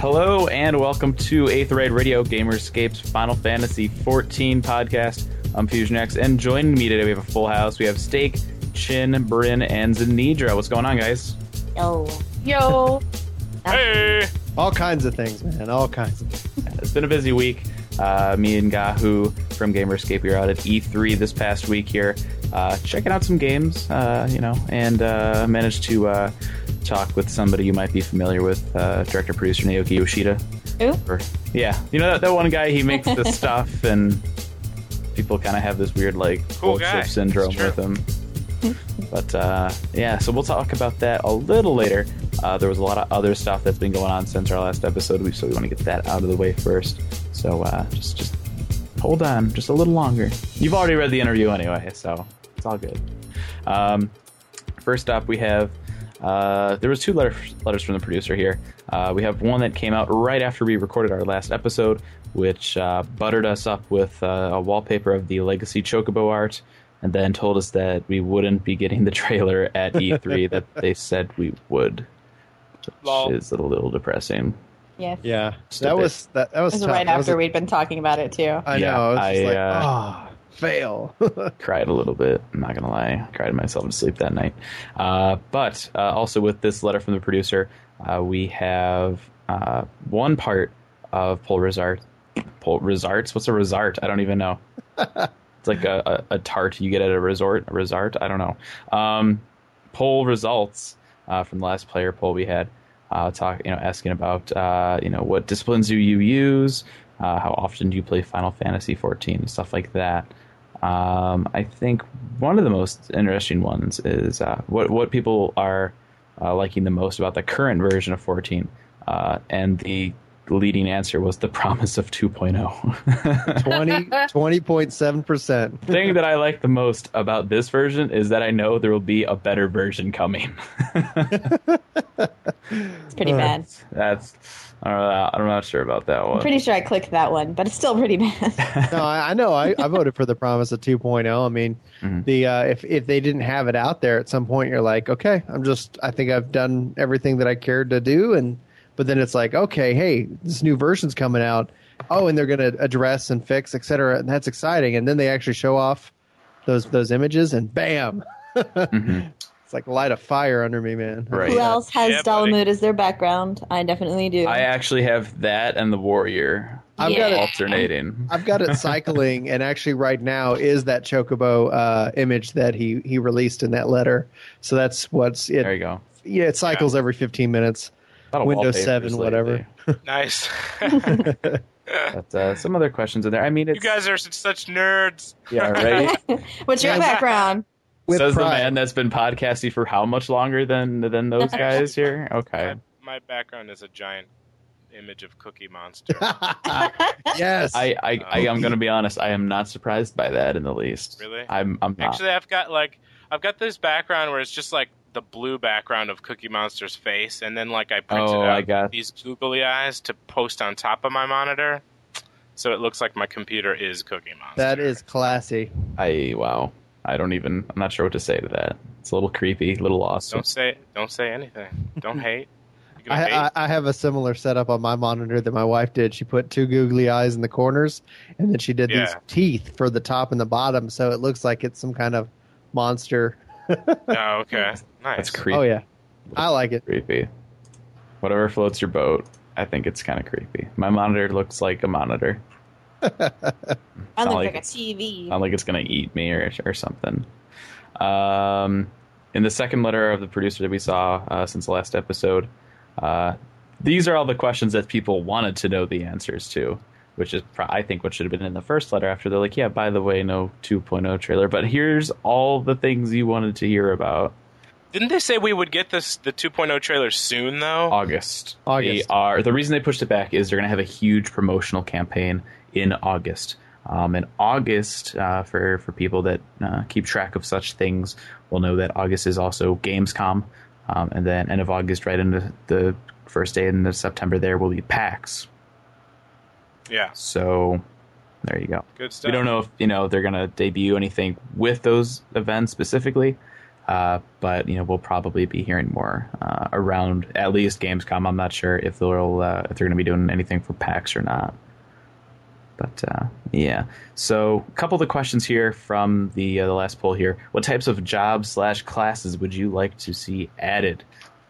Hello and welcome to Eighth Raid Radio Gamerscape's Final Fantasy XIV podcast. I'm FusionX, and joining me today we have a full house. We have Steak, Chin, Bryn, and Zanidra. What's going on, guys? Yo. Yo. Hey! All kinds of things, man. All kinds of things. It's been a busy week. Uh, me and Gahu from Gamerscape, we were out at E3 this past week here, uh, checking out some games, uh, you know, and uh, managed to uh, talk with somebody you might be familiar with, uh, director producer Naoki Yoshida. Who? Or, yeah, you know that, that one guy. He makes the stuff, and people kind of have this weird like Cool bullshit syndrome with him. but uh, yeah, so we'll talk about that a little later. Uh, there was a lot of other stuff that's been going on since our last episode, so we want to get that out of the way first. So uh, just just hold on, just a little longer. You've already read the interview anyway, so it's all good. Um, first up, we have uh, there was two letter, letters from the producer here. Uh, we have one that came out right after we recorded our last episode, which uh, buttered us up with uh, a wallpaper of the Legacy Chocobo art, and then told us that we wouldn't be getting the trailer at E3 that they said we would, which Lol. is a little depressing. Yes. Yeah, Just that was that. That was, This is tough. right That was after a- we'd been talking about it too. I Yeah, know. It's I, just like, uh, ah, fail. cried a little bit. I'm not gonna lie, I cried myself to sleep that night. Uh, but uh, also with this letter from the producer, uh, we have uh, one part of Pol Resart. Pol Resarts? What's a Resart? I don't even know. it's like a, a, a tart you get at a resort. A Resart? I don't know. Um, poll results uh, from the last player poll we had. Uh, talk, you know, asking about uh, you know what disciplines do you use, uh, how often do you play Final Fantasy 14, stuff like that. Um, I think one of the most interesting ones is uh, what what people are uh, liking the most about the current version of 14, uh, and the leading answer was the promise of 2.0. 20 20.7 percent. thing that I like the most about this version is that I know there will be a better version coming. It's pretty Uh, bad. That's I don't know, I'm not sure about that one. I'm one. pretty sure I clicked that one, but it's still pretty bad. No, I, I know. I, I voted for the promise of 2.0. I mean, Mhm. the uh, if if they didn't have it out there at some point, you're like, okay, I'm just. I think I've done everything that I cared to do, and but then it's like, okay, hey, this new version's coming out. Oh, and they're going to address and fix, et cetera, and that's exciting. And then they actually show off those those images, and bam, Mhm. it's like a light a fire under me, man. Right. Who else has Yeah. Dalamud as their background? I definitely do. I actually have that and the warrior I've got it. alternating. I've got it cycling, and actually, right now is that Chocobo uh, image that he he released in that letter. So that's what's it. There you go. Yeah, it cycles every 15 minutes. A lot of Windows 7, whatever. Nice. But uh, some other questions in there. I mean, it's you guys are such, such nerds. yeah, right. What's your background? With Says the man that's been podcasting for how much longer than than those guys here? Okay. My, my background is a giant image of Cookie Monster. yes. I, I, I am going to be honest. I am not surprised by that in the least. Really? I'm. I'm not. Actually, I've got like I've got this background where it's just like the blue background of Cookie Monster's face, and then like I printed Oh, out I got- these googly eyes to post on top of my monitor, so it looks like my computer is Cookie Monster. that is classy. I wow. I don't even. I'm not sure what to say to that. It's a little creepy, a little awesome. Don't say don't say anything. Don't hate. You hate? I, I, I have a similar setup on my monitor that my wife did. She put two googly eyes in the corners, and then she did these teeth for the top and the bottom, so it looks like it's some kind of monster. oh, okay. Nice. That's creepy. Oh yeah, I like it. Creepy. Whatever floats your boat. I think it's kind of creepy. My monitor looks like a monitor. I look like- like a TV. Not like it's gonna eat me or or something. Um, in the second letter of the producer that we saw uh, since the last episode, uh, these are all the questions that people wanted to know the answers to, which is pro- I think what should have been in the first letter. After they're like, yeah, by the way, no 2.0 trailer, but here's all the things you wanted to hear about. Didn't they say we would get this the 2.0 trailer soon though? August. August. They are the reason they pushed it back is they're going to have a huge promotional campaign in August. Um, in August, uh, for for people that uh, keep track of such things, will know that August is also Gamescom, um, and then end of August, right into the first day in the September, there will be PAX. Yeah, So there you go. good stuff. We don't know if you know they're going to debut anything with those events specifically, Uh, but you know we'll probably be hearing more uh, around at least Gamescom. I'm not sure if they'll uh, if they're going to be doing anything for PAX or not. But uh, yeah, so a couple of the questions here from the uh, the last poll here: What types of jobs slash classes would you like to see added?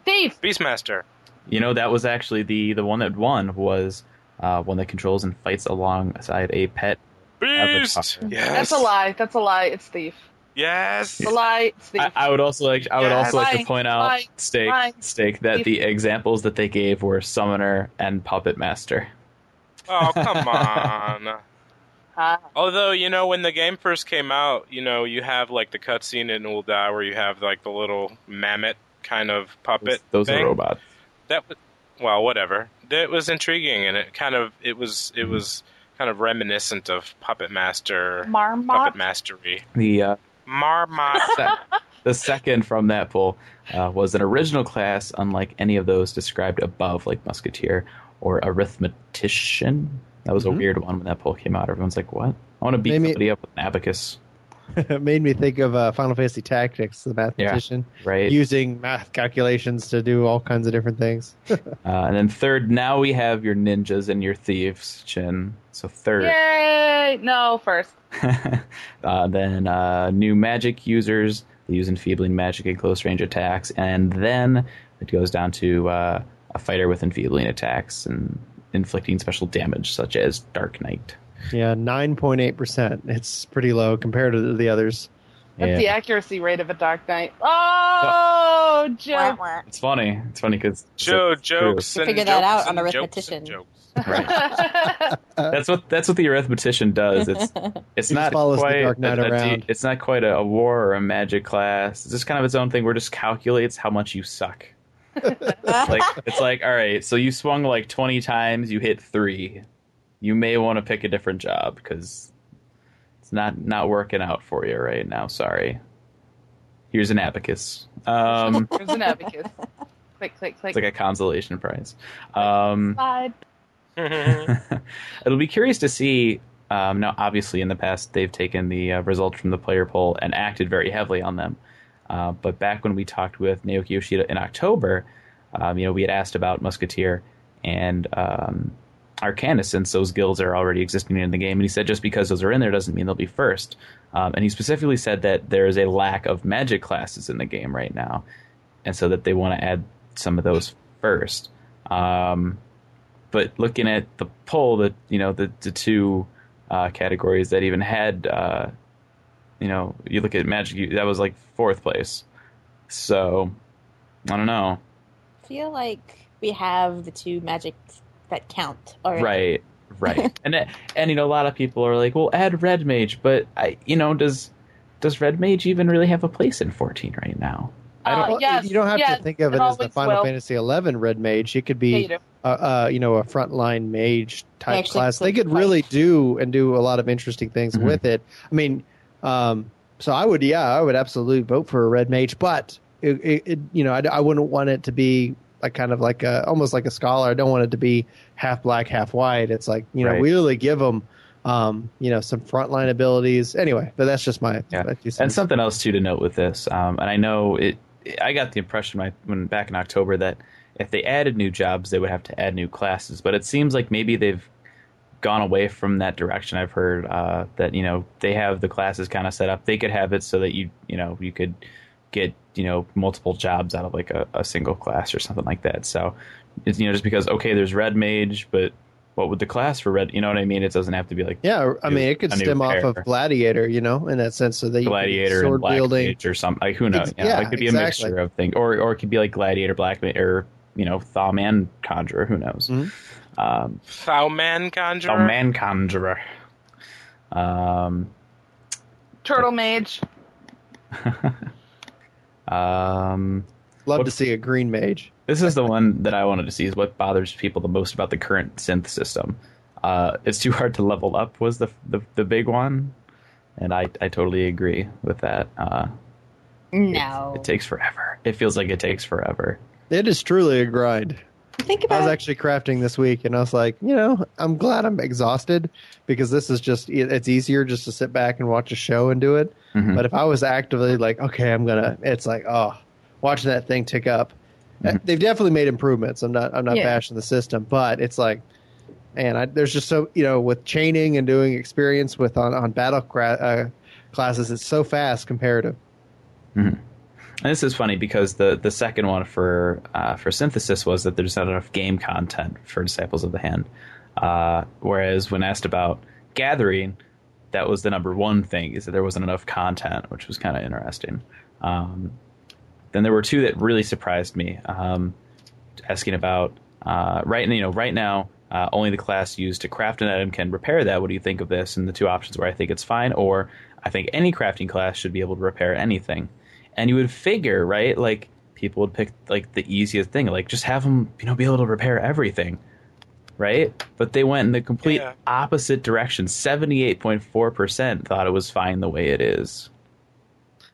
Thief. Beastmaster. You know that was actually the the one that won was uh, one that controls and fights alongside a pet. Beast. Avatar. Yes. That's a lie. That's a lie. It's thief. Yes. It's a lie. It's thief. I, I would also like I would Yes. also like to point out lie, steak lie. steak that the examples that they gave were summoner and puppet master. Oh come on. Although you know, when the game first came out, you know, you have like the cutscene in Ul'dah where you have like the little mammoth kind of puppet. Those thing. are robots. That was well, whatever. That was intriguing, and it kind of it was it was kind of reminiscent of Puppet Master, Marmot. Puppet Mastery, The uh, Marmot. sec- the second from that pool uh, was an original class, unlike any of those described above, like musketeer or arithmetician. That was Mhm. a weird one when that poll came out. Everyone's like, "What? I want to beat Maybe- somebody up with an abacus." it made me think of uh, Final Fantasy Tactics, the mathematician, Right. using math calculations to do all kinds of different things. Uh, and then third, now we have your ninjas and your thieves, Chin. So third. Yay! No, first. uh, then uh, new magic users. They use enfeebling magic and close range attacks. And then it goes down to uh, a fighter with enfeebling attacks and inflicting special damage, such as Dark Knight. yeah, nine point eight percent. It's pretty low compared to the others. That's Yeah. the accuracy rate of a Dark Knight. Oh, Wah, joke. It's funny. It's funny because Joe jokes and figure that out on the jokes arithmetician. and jokes. Right. That's what that's what the arithmetician does. It's it's He not just follows the quite Dark Knight a- a around. de- it's not quite a, a war or a magic class. It's just kind of its own thing where it just calculates how much you suck. like it's like all right, so you swung like twenty times, you hit three. You may want to pick a different job because it's not not working out for you right now. Sorry. Here's an abacus. Um, There's an abacus. Click, click, click. it's like a consolation prize. Um, Slide. It'll be curious to see. Um, now, obviously, in the past, they've taken the uh, results from the player poll and acted very heavily on them. Uh, but back when we talked with Naoki Yoshida in October, um, you know, we had asked about Musketeer and um, Arcanist, since those guilds are already existing in the game. And he said just because those are in there doesn't mean they'll be first. Um, and he specifically said that there is a lack of magic classes in the game right now, and so that they want to add some of those first. Um, but looking at the poll, the you know the the two uh, categories that even had, uh, you know, you look at Magic, that was like fourth place. So I don't know, I feel like we have the two magics that count already. right, right, and it- and you know a lot of people are like, well, add Red Mage, but I, you know, does does Red Mage even really have a place in fourteen right now? I don't. Uh, Well, yes, you don't have yes, to think of it it as the Final will. Fantasy XI Red Mage. It could Yeah, be you uh, uh, you know, a frontline mage type actually class. They could could really do and do a lot of interesting things Mhm. with it. I mean, um, so I would, yeah, I would absolutely vote for a red mage, but it, it, it you know, I, I wouldn't want it to be like kind of like a almost like a scholar. I don't want it to be half black, half white. It's like you know, Right. we really give them, um, you know, some frontline abilities. Anyway, but that's just my, Yeah. two And something else too to note with this, um, and I know it. I got the impression my, when back in October that if they added new jobs, they would have to add new classes. But it seems like maybe they've gone away from that direction. I've heard uh, that you know they have the classes kind of set up. They could have it so that you you know you could get you know multiple jobs out of like a, a single class or something like that. So it's you know just because okay, there's red mage, but what would the class for red? You know what I mean? It doesn't have to be like yeah, I mean, it could stem off of gladiator, you know, in that sense, so that you could gladiator sword black wielding. mage or something. Like who knows? You yeah, it could be exactly. a mixture of things, or or it could be like gladiator, black mage, or you know, Thom and conjurer. Who knows? Mhm. Um, Thowman Conjurer. Thom and conjurer. Um, Turtle Mage. um, Love What- to see a green mage. this is the one that I wanted to see. Is what bothers people the most about the current synth system. Uh, it's too hard to level up. Was the the, the big one, and I I totally agree with that. Uh, No. it takes forever. It feels like it takes forever. It is truly a grind. Think I was actually crafting this week, and I was like, you know, I'm glad I'm exhausted because this is just it's easier just to sit back and watch a show and do it. Mhm. But if I was actively like, okay, I'm gonna, it's like, oh, watching that thing tick up. Uh, Mhm. They've definitely made improvements. I'm not, I'm not Yeah. bashing the system, but it's like, and I, there's just so you know with chaining and doing experience with on on battle cra- uh, classes, it's so fast comparative. And this is funny because the the second one for uh, for synthesis was that there's not enough game content for Disciples of the Hand. Uh, whereas when asked about gathering, that was the number one thing is that there wasn't enough content, which was kind of interesting. Um, then there were two that really surprised me. Um, asking about uh, right you know right now uh, only the class used to craft an item can repair that. What do you think of this? And the two options where I think it's fine, or I think any crafting class should be able to repair anything. And you would figure, right? Like people would pick like the easiest thing, like just have them, you know, be able to repair everything, right? But they went in the complete Yeah. opposite direction. Seventy-eight point four percent thought it was fine the way it is.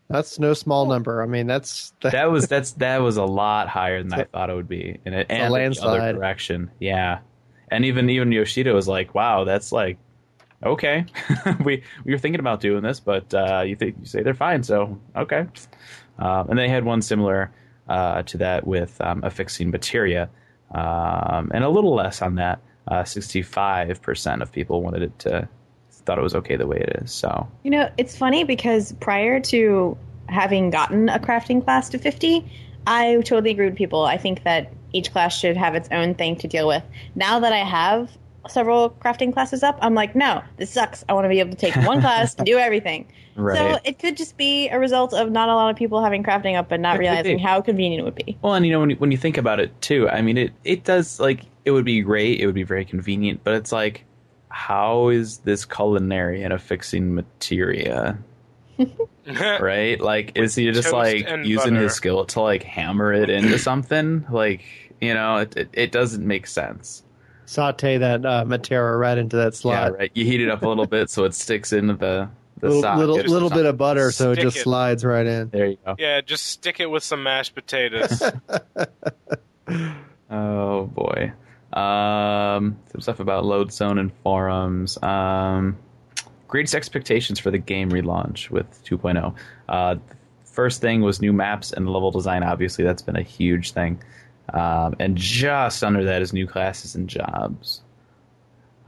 That's no small number. I mean, that's That was that's that was a lot higher than I thought it would be, and it a and the other direction, yeah. And even even Yoshida was like, "Wow, that's like okay. we we were thinking about doing this, but uh, you think you say they're fine, so okay." Um, and they had one similar uh, to that with um, affixing materia, um, and a little less on that. Uh, Sixty-five percent of people wanted it to thought it was okay the way it is. So You know, it's funny because prior to having gotten a crafting class to 50, I totally agree with people. I think that each class should have its own thing to deal with. Now that I have several crafting classes up, I'm like, no, this sucks. I want to be able to take one class and do everything. right. So it could just be a result of not a lot of people having crafting up and not It realizing how convenient it would be. Well, and you know when you, when you think about it too, I mean it it does like it would be great, it would be very convenient, but it's like how is this culinary and affixing materia, right? Like is he just like using butter. his skill to like hammer it into something? Like, you know, it it, it doesn't make sense. Saute that uh, materia right into that slot. Yeah, slot. right. You heat it up a little bit so it sticks into the the little socket little, little bit of butter, so it Stick just it. slides right in. There you go. yeah, just stick it with some mashed potatoes. Oh boy. Um, some stuff about load zone and forums. Um, greatest expectations for the game relaunch with 2.0. Uh, first thing was new maps and level design. Obviously, that's been a huge thing. Um, and just under that is new classes and jobs.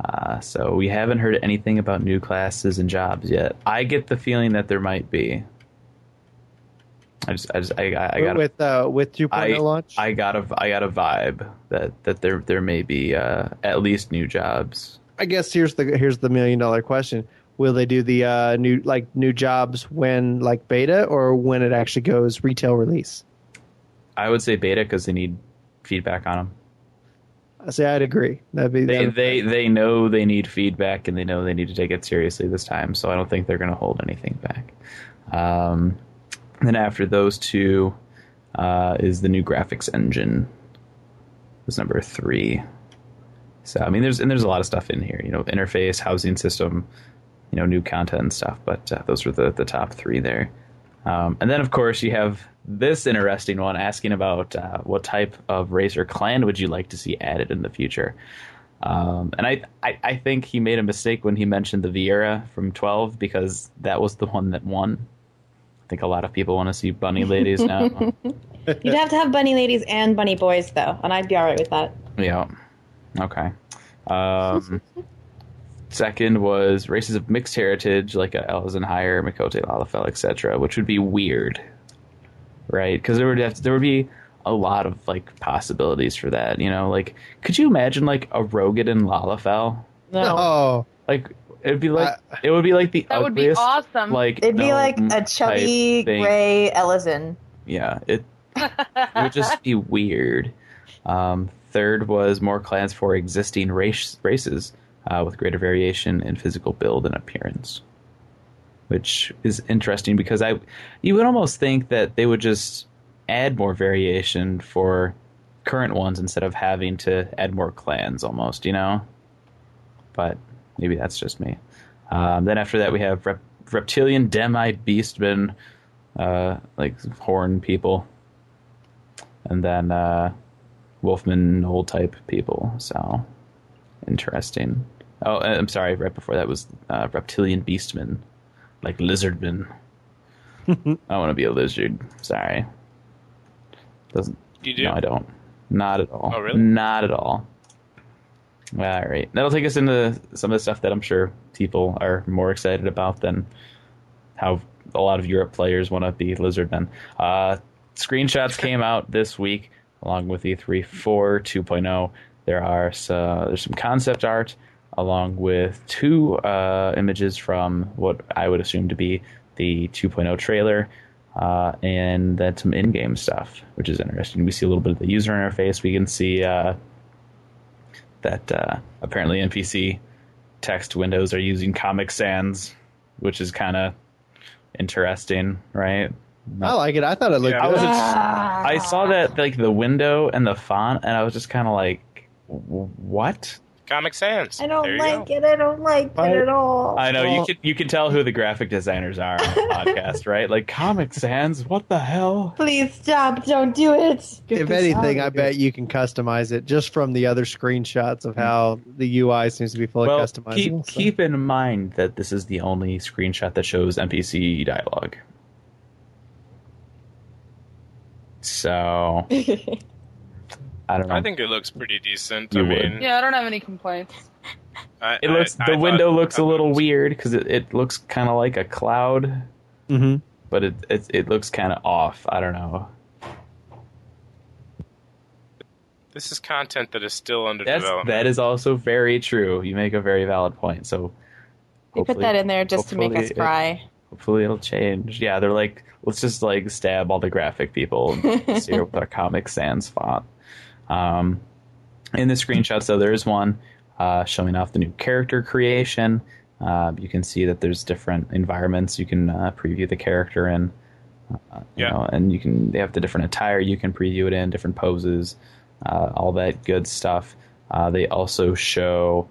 Uh, so we haven't heard anything about new classes and jobs yet. I get the feeling that there might be. I just, I just, I, I, I got with uh, with 2.0 I- launch. I got a I got a vibe that that there there may be uh, at least new jobs. I guess here's the here's the million dollar question: Will they do the uh, new like new jobs when like beta or when it actually goes retail release? I would say beta because they need feedback on them. I say I'd agree. That'd be They that'd- they they know they need feedback and they know they need to take it seriously this time. So I don't think they're going to hold anything back. Um, then after those two uh, is the new graphics engine. Was number three. So I mean, there's and there's a lot of stuff in here. You know, interface, housing system, you know, new content and stuff. But uh, those were the the top three there. Um, and then of course you have this interesting one asking about uh, what type of race or clan would you like to see added in the future. Um, and I, I, I think he made a mistake when he mentioned the Viera from 12 because that was the one that won. I think a lot of people want to see bunny ladies now. You'd have to have bunny ladies and bunny boys, though, and I'd be all right with that. Yeah. Okay. Um, second was races of mixed heritage, like uh, Elzenhire, Miqo'te, Lalafell, etc., which would be weird, right? Because there would have to, there would be a lot of like possibilities for that. You know, like could you imagine like a Rogan and Lalafell? No. Oh, Like it'd be like it would be like the That would be awesome. Like It'd be like a chubby gray Ellison. Yeah, it it would just be weird. Um, third was more clans for existing race, races uh, with greater variation in physical build and appearance, which is interesting because I you would almost think that they would just add more variation for current ones instead of having to add more clans almost, you know. But maybe that's just me. Um, then after that we have rep- reptilian, demite, beastmen, uh, like horn people, and then uh, Wolfman Knoll type people. So interesting. Oh, uh, I'm sorry. Right before that was uh, reptilian beastmen, like lizardmen. I want to be a lizard. Sorry. Doesn't. You do? No, I don't. Not at all. Oh, really? Not at all. All right. That'll take us into some of the stuff that I'm sure people are more excited about than how a lot of Europe players want to be Lizardmen. Uh, screenshots came out this week along with E3 4 2.0. There are so, there's some concept art along with two uh, images from what I would assume to be the 2.0 trailer. Uh, and then some in-game stuff, which is interesting. We see a little bit of the user interface. We can see uh, that uh, apparently NPC text windows are using Comic Sans, which is kind of interesting, right? I like it. I thought it looked Yeah. I was I saw that like the window and the font, and I was just kind of like, what? Comic Sans. I don't like go. it. I don't like I- it at all. I know you can you can tell who the graphic designers are on the podcast, right? Like Comic Sans, what the hell? Please stop. Don't do it. Get if anything, I bet you can customize it just from the other screenshots of how the UI seems to be fully Well, customizable. keep so- keep in mind that this is the only screenshot that shows NPC dialogue. So I don't know. I think it looks pretty decent. You I would. mean, Yeah, I don't have any complaints. I, it looks I- I the thought- window looks a little it weird because it, it looks kind of like a cloud, Mhm. but it it, it looks kind of off. I don't know. This is content that is still under That's development. that is also very true. You make a very valid point. So We put that in there just to make us hopefully it- cry. Hopefully it'll change. Yeah, they're like, let's just like stab all the graphic people and see with our Comic Sans font. Um, in the screenshots, though, there is one uh, showing off the new character creation. Uh, you can see that there's different environments you can uh, preview the character in. Uh, you Yeah. know, and you can they have the different attire you can preview it in, different poses, uh, all that good stuff. Uh, they also show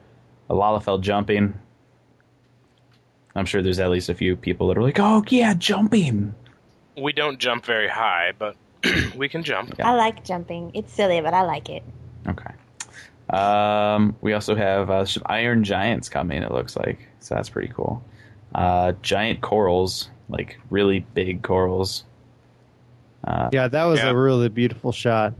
a Lalafell jumping. I'm sure there's at least a few people that are like, "Oh yeah, jumping." we don't jump very high, but we can jump. Yeah. I like jumping. It's silly, but I like it. Okay. Um, we also have uh, some Iron Giants coming. It looks like so that's pretty cool. Uh, giant corals, like really big corals. Uh, Yeah, that was Yeah. a really beautiful shot.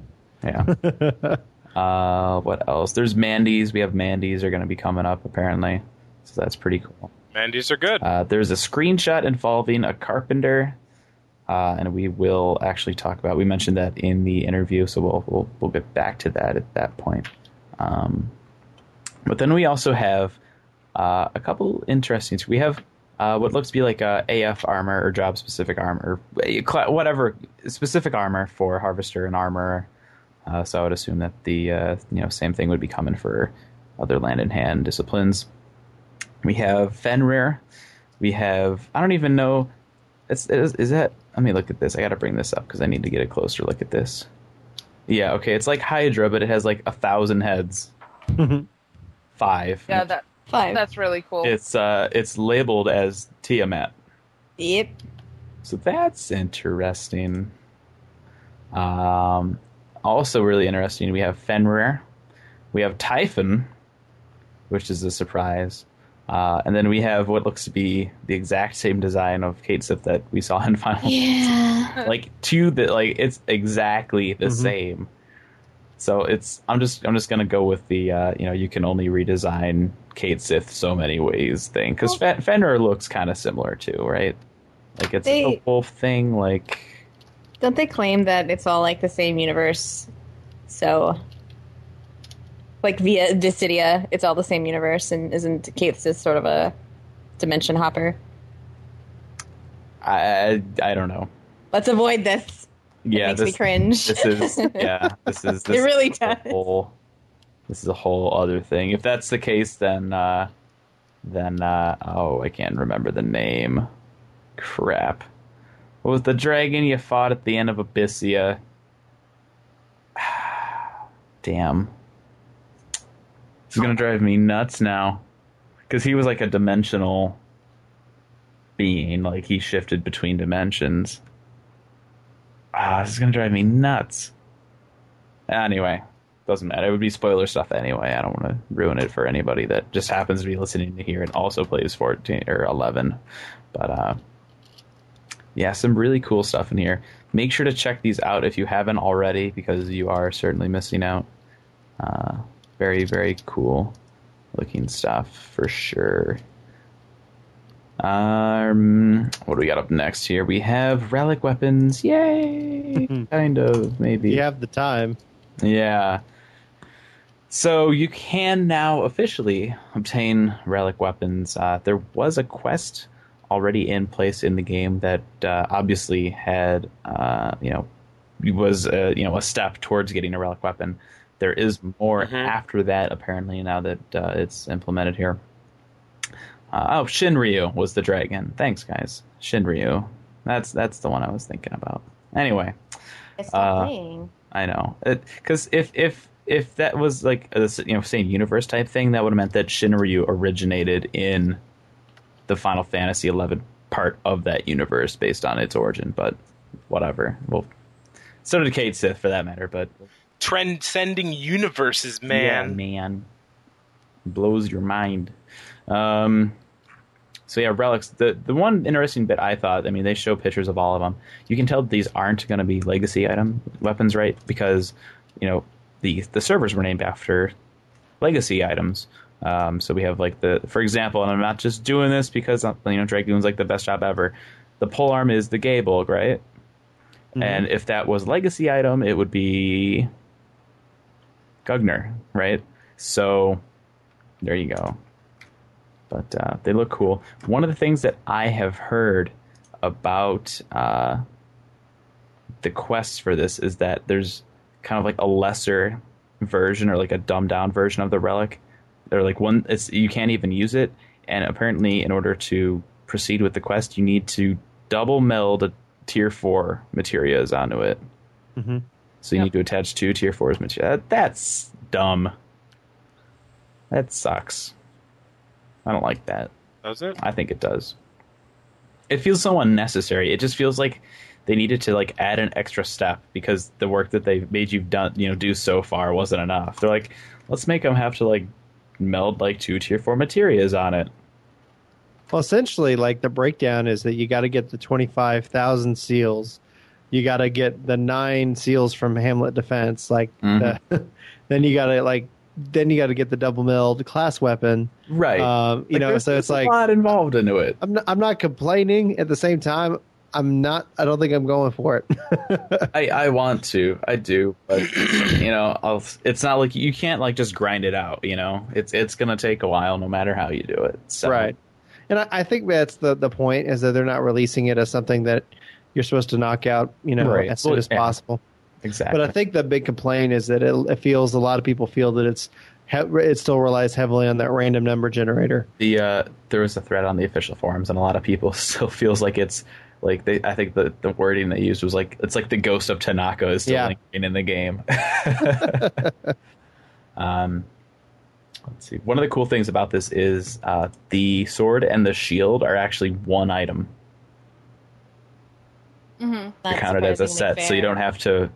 yeah. Uh, what else? There's Mandy's. We have Mandy's are going to be coming up apparently, so that's pretty cool. Mandy's are good. Uh, there's a screenshot involving a carpenter, uh, and we will actually talk about. We mentioned that in the interview, so we'll we'll, we'll get back to that at that point. Um, but then we also have uh, a couple interesting. We have uh, what looks to be like a AF armor or job specific armor, or whatever specific armor for harvester and armor. Uh, so I would assume that the uh, you know same thing would be coming for other land in hand disciplines. We have Fenrir. We have I don't even know. It's, is, is that? Let me look at this. I got to bring this up because I need to get a closer look at this. Yeah, okay. It's like Hydra, but it has like a thousand heads. Five. Yeah, that Five. that's really cool. It's uh, it's labeled as Tiamat. yep. So that's interesting. Um, also really interesting. We have Fenrir. We have Typhon, which is a surprise. Uh, and then we have what looks to be the exact same design of Cait Sith that we saw in Final Yeah. like two that like it's exactly the Mhm. same. So it's I'm just I'm just gonna go with the uh, you know you can only redesign Cait Sith so many ways thing because Fen- Fenrir looks kind of similar too, right? Like it's They- a wolf thing. Like Don't they claim that it's all like the same universe? So, like via Dissidia, it's all the same universe, and isn't Kate's just sort of a dimension hopper? I I, don't know. Let's avoid this. Yeah, it makes this me cringe. this is yeah this is this It really is a does. whole this is a whole other thing. If that's the case, then uh, then uh, oh I can't remember the name. Crap. What was the dragon you fought at the end of Abyssea? Damn. This is gonna drive me nuts now. Because he was like a dimensional being, like he shifted between dimensions. Ah, this is gonna drive me nuts. Anyway, doesn't matter. It would be spoiler stuff anyway. I don't want to ruin it for anybody that just happens to be listening to here and also plays 14 or 11. But uh, yeah, some really cool stuff in here. Make sure to check these out if you haven't already, because you are certainly missing out. Uh, very, very cool looking stuff for sure. Um, what do we got up next here? We have relic weapons. Yay! kind of, maybe. You have the time. Yeah. So you can now officially obtain relic weapons. Uh, there was a quest already in place in the game that uh, obviously had, uh, you know, was uh, you know a step towards getting a relic weapon. There is more Mhm. after that apparently now that uh, it's implemented here. Uh, oh, Shinryu was the dragon. Thanks, guys. Shinryu. That's that's the one I was thinking about. Anyway. It's Uh. I know, because if if if that was like a you know same universe type thing, that would have meant that Shinryu originated in the Final Fantasy XI part of that universe based on its origin. But whatever. Well, so did Cait Sith for that matter. But Transcending universes, man. yeah, man, blows your mind. Um, so yeah, relics. The the one interesting bit I thought. I mean, they show pictures of all of them. You can tell these aren't going to be legacy item weapons, right? Because you know the the servers were named after legacy items. Um, so we have like the, for example, and I'm not just doing this because uh, you know Dragoon's like the best job ever. The pole arm is the Gabel, right? And if that was legacy item, it would be Gungnir, right? So there you go. But uh, they look cool. One of the things that I have heard about uh, the quests for this is that there's kind of like a lesser version or like a dumbed down version of the relic. Or like one, it's you can't even use it. And apparently, in order to proceed with the quest, you need to double meld a tier four materials onto it. Mhm. So you Yep. need to attach two tier fours material. That, uh, that's dumb. That sucks. I don't like that. Does it? I think it does. It feels so unnecessary. It just feels like they needed to like add an extra step because the work that they made you done you know do so far wasn't enough. They're like, let's make them have to like meld like two tier four materials on it. Well, essentially, like the breakdown is that you got to get the 25,000 seals. You got to get the nine seals from Hamlet Defense. Like, Mhm. the, then you got to like, then you got to get the double milled class weapon. Right. Um, you Like, know, there's- so it's like a lot involved into it. I'm not, I'm not complaining. At the same time, I'm not. I don't think I'm going for it. I, I want to, I do, but you know, I'll, it's not like you can't like just grind it out. You know, it's it's gonna take a while, no matter how you do it. So, Right. And I, I think that's the the point is that they're not releasing it as something that you're supposed to knock out. You know, Right. as soon Well, as yeah. possible. exactly. But I think the big complaint is that it, it feels a lot of people feel that it's he- it still relies heavily on that random number generator. the uh, there was a thread on the official forums, and a lot of people still feels like it's like they. I think the the wording they used was like it's like the ghost of Tanaka is still Yeah. lingering in the game. um, let's see. One of the cool things about this is uh, the sword and the shield are actually one item. Mm-hmm. They're counted as a set, so you don't have to.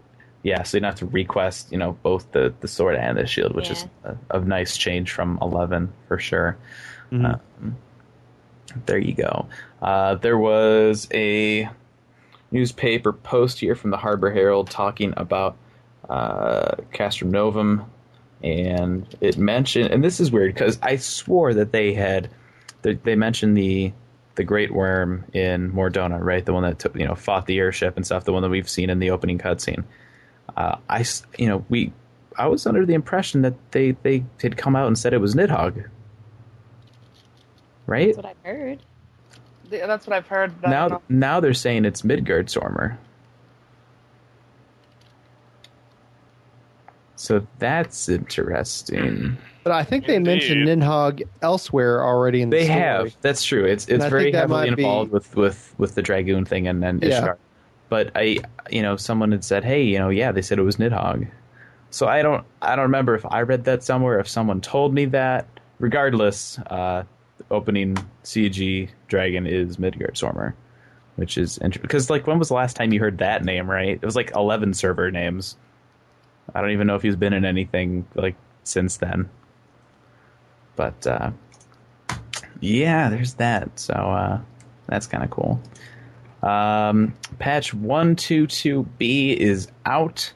Yeah, so you don't have to request, you know, both the, the sword and the shield, which is a, a nice change from eleven for sure. Mhm. Um, there you go. Uh, there was a newspaper post here from the Harbor Herald talking about uh, Castrum Novum, and it mentioned, and this is weird because I swore that they had, they, they mentioned the the Great Worm in Mor Dhona, right? The one that took, you know fought the airship and stuff. The one that we've seen in the opening cutscene. Uh, I, you know, we, I was under the impression that they they had come out and said it was Nidhogg, right? That's what I heard. That's what I've heard. now now they're saying it's Midgardsormr. So that's interesting. But I think they Indeed. mentioned Nidhogg elsewhere already in the They story. have. That's true. It's it's I very think that heavily might be- involved with, with, with the dragoon thing and then Yeah. Ishgard. But I you know, someone had said, Hey, you know, yeah, they said it was Nidhogg. So I don't I don't remember if I read that somewhere, if someone told me that. Regardless, uh the opening CG dragon is Midgardsormr. Which is interesting because like when was the last time you heard that name, right? It was like eleven server names. I don't even know if he's been in anything like since then. But uh, yeah, there's that. So uh, that's kind of cool. Um, patch 122B is out.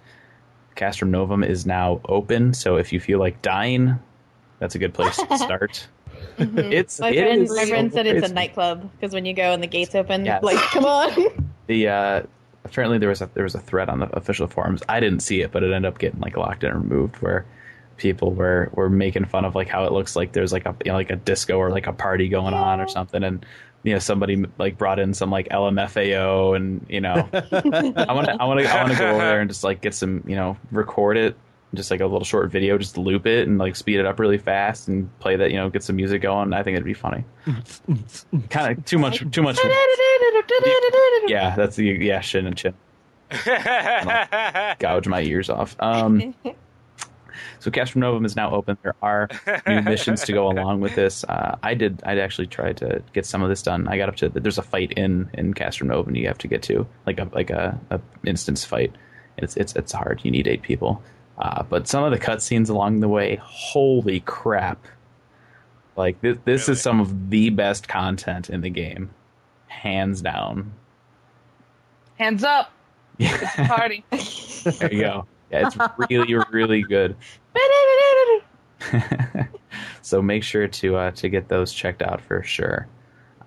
Castrum Novum is now open, so if you feel like dying, that's a good place to start. It's My it friend, is my friend so said it's a nightclub because when you go and the gates open, Yes. like, come on. The uh, apparently there was a there was a thread on the official forums. I didn't see it, but it ended up getting like locked and removed where people were were making fun of like how it looks like there's like a you know, like a disco or like a party going on or something, and you know somebody like brought in some like LMFAO and you know I want to I want to I want to go over there and just like get some you know record it. Just like a little short video, just loop it and like speed it up really fast and play that, you know, get some music going. I think it'd be funny. kind of too much, too much. Yeah, that's the yeah shin and chin. Gouge my ears off. Um, so Castrum Novum is now open. There are new missions to go along with this. Uh, I did. I actually tried to get some of this done. I got up to. There's a fight in in Castrum Novum you have to get to, like a like a, a instance fight. It's it's it's hard. You need eight people. Uh, but some of the cutscenes along the way, holy crap! Like this, this Really? is some of the best content in the game, hands down. Hands up. Yeah. Party. There you go. Yeah, it's really, really good. so make sure to uh, to get those checked out for sure.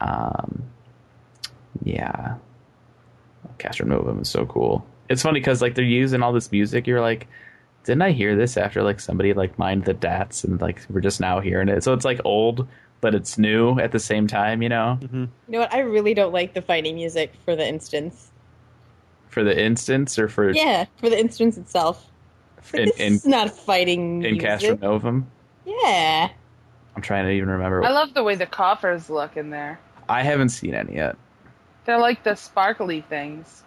Um, yeah, Castrum Novum is so cool. It's funny because like they're using all this music. You're like, didn't I hear this after like somebody like mined the DATs and like we're just now hearing it? So it's like old, but it's new at the same time. You know, mm-hmm. You know what? I really don't like the fighting music for the instance. for the instance or for Yeah, for the instance itself. in this in, is not fighting in music. Castrum Novum. Yeah. I'm trying to even remember. I love the way the coffers look in there. I haven't seen any yet. They're like the sparkly things.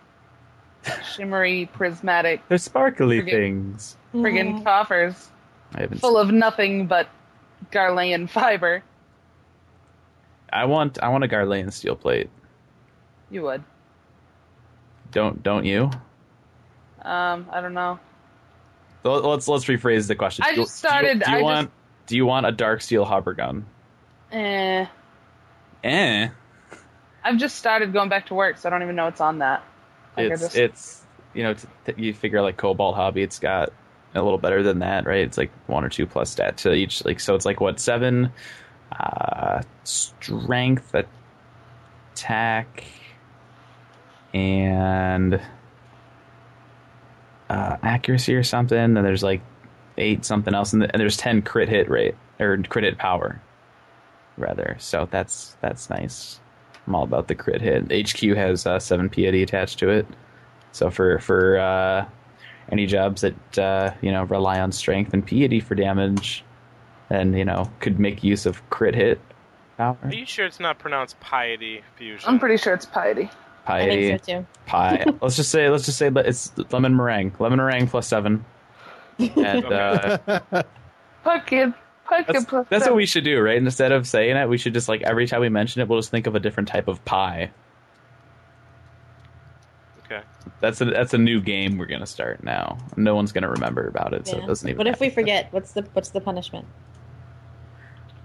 Shimmery, prismatic, They're sparkly Forget- things. Friggin' coffers I haven't. full of nothing but Garlean fiber. I want. I want a Garlean steel plate. You would. Don't don't you? Um, I don't know. Let's let's rephrase the question. I Do you- just started- Do you, do you I want? Do you want a dark steel hopper gun? Eh. Eh. I've just started going back to work, so I don't even know what's on that. Like, It's just- it's you know t- t- you figure like Cobalt Hobby, it's got a little better than that, right? It's like one or two plus stat to each. Like so, it's like what seven, uh, strength, attack, and uh, accuracy or something. And there's like eight something else, and, th- and there's ten crit hit rate or crit hit power, rather. So that's that's nice. I'm all about the crit hit. HQ has uh, seven piety attached to it, so for for uh, any jobs that uh, you know rely on strength and piety for damage, and you know could make use of crit hit power. Are you sure it's not pronounced piety fusion? I'm pretty sure it's piety. I Piety think so too. pie. let's just say let's just say that it's lemon meringue. Lemon meringue plus seven. And uh, Pumpkin. Pumpkin that's, plus that's what we should do, right? Instead of saying it, we should just like every time we mention it, we'll just think of a different type of pie. Okay. That's a that's a new game we're gonna start now. No one's gonna remember about it, so Yeah. it doesn't even. What if we matter. forget? What's the what's the punishment?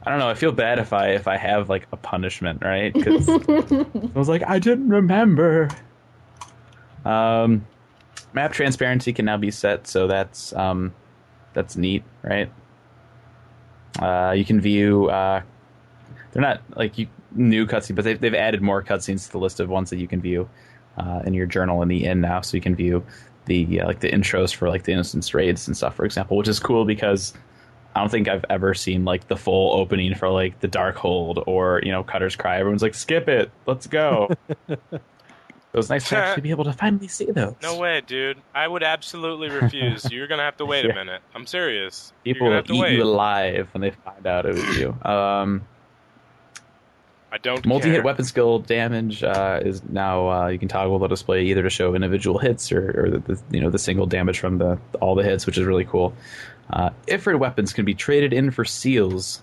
I don't know. I feel bad if I if I have like a punishment, right? Because I was like, I didn't remember. Um, map transparency can now be set, so that's um, that's neat, right? Uh, you can view. Uh, they're not like you, new cutscenes, but they've they've added more cutscenes to the list of ones that you can view uh, in your journal in the end now, so you can view the uh, like the intros for like the instance raids and stuff, for example, which is cool because I don't think I've ever seen like the full opening for like the Dark Hold or you know Cutter's Cry. Everyone's like, skip it, let's go. it was nice to actually be able to finally see those. No way, dude. I would absolutely refuse. You're gonna have to wait Yeah. a minute. I'm serious. People will gonna have to eat wait. you alive when they find out it was you. Um, I don't multi-hit care. weapon skill damage uh, is now uh, you can toggle the display either to show individual hits or, or the, the you know the single damage from the all the hits, which is really cool. Uh, Ifrit weapons can be traded in for seals.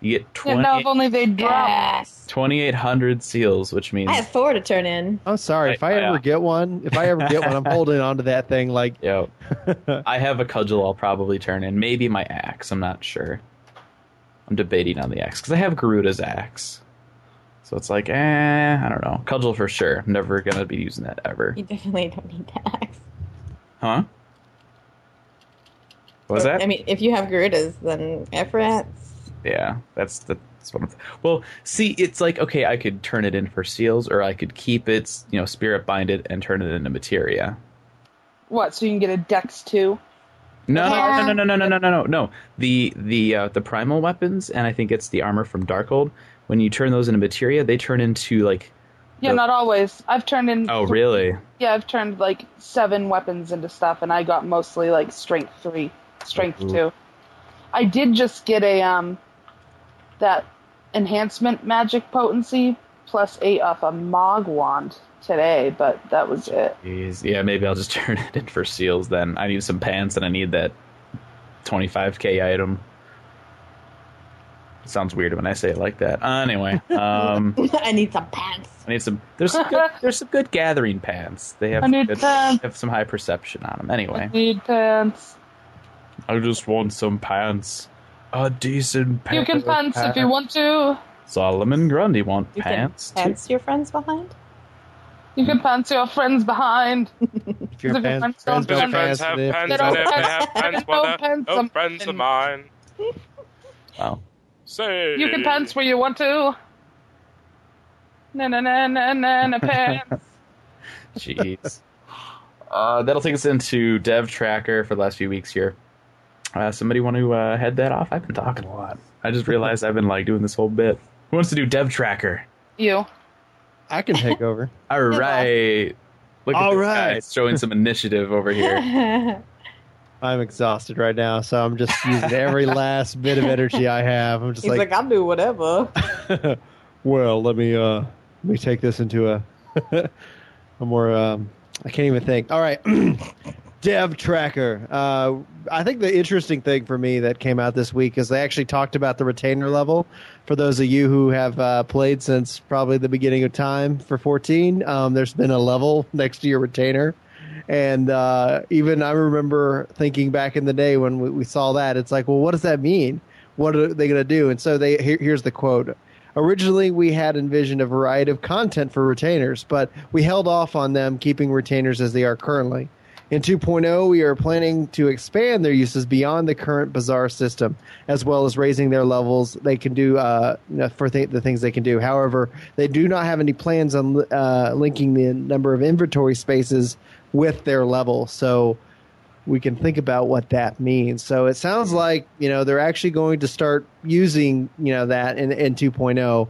You get Yeah, 20, no, if only they drop. Yes. 2,800 seals, which means I have four to turn in. I'm sorry. If I I- I- ever get one, if I ever get one, I'm holding onto that thing like Yo, I have a cudgel. I'll probably turn in. Maybe my axe. I'm not sure. I'm debating on the axe because I have Garuda's axe. So it's like, eh, I don't know. Cudgel for sure. I'm never gonna be using that ever. You definitely don't need that axe. Huh? What was that? I mean, if you have Garudas, then Ifrits. Yeah, that's that's one of. The, well, see, it's like okay, I could turn it in for seals, or I could keep it, you know, spirit bind it and turn it into materia. What? So you can get a Dex two? No, Yeah. no, no, no, no, no, no, no, no. The the uh, the primal weapons, and I think it's the armor from Darkhold. When you turn those into materia, they turn into like. Yeah, The- not always. I've turned in. Oh, really? Yeah, I've turned like seven weapons into stuff, and I got mostly like strength three, strength Ooh. two. I did just get a um that enhancement magic potency plus eight off a Mog wand today, but that was it. Jeez. Yeah, maybe I'll just turn it in for seals then. I need some pants, and I need that 25k item. Sounds weird when I say it like that. Uh, anyway, um, I need some pants. I need some. There's some good, there's some good gathering pants. They have I need good, pants. have some high perception on them. I Anyway, need pants. I just want some pants. A decent pair You can of pants if you want to. Solomon Grundy want You pants can too. pants your friends behind. You can pants your friends behind. if your If your fans, friends friends don't don't have pants Friends have it, They don't have- have pens, no well, pens, no some- friends of mine. Wow. Say You can pants where you want to. Na na na na na na pants. Jeez. uh, that'll take us into Dev Tracker for the last few weeks here. Uh, somebody want to uh, head that off? I've been talking a lot. I just realized I've been like doing this whole bit. Who wants to do Dev Tracker? You. I can take over. All right. Look at All this right. guy showing some initiative over here. I'm exhausted right now, so I'm just using every last bit of energy I have. I'm just He's like, like, I'll do whatever. well, let me uh, let me take this into a a more. Um, I can't even think. All right, Dev Tracker. Uh, I think the interesting thing for me that came out this week is they actually talked about the retainer level. For those of you who have uh, played since probably the beginning of time for 14, um, there's been a level next to your retainer. And uh, even I remember thinking back in the day when we, we saw that, it's like, well, what does that mean? What are they going to do? And so they here, here's the quote. Originally, we had envisioned a variety of content for retainers, but we held off on them keeping retainers as they are currently. In 2.0, we are planning to expand their uses beyond the current Bazaar system, as well as raising their levels they can do uh, for th- the things they can do. However, they do not have any plans on uh, linking the number of inventory spaces with their level. So we can think about what that means. So it sounds like you know they're actually going to start using you know that in in 2.0.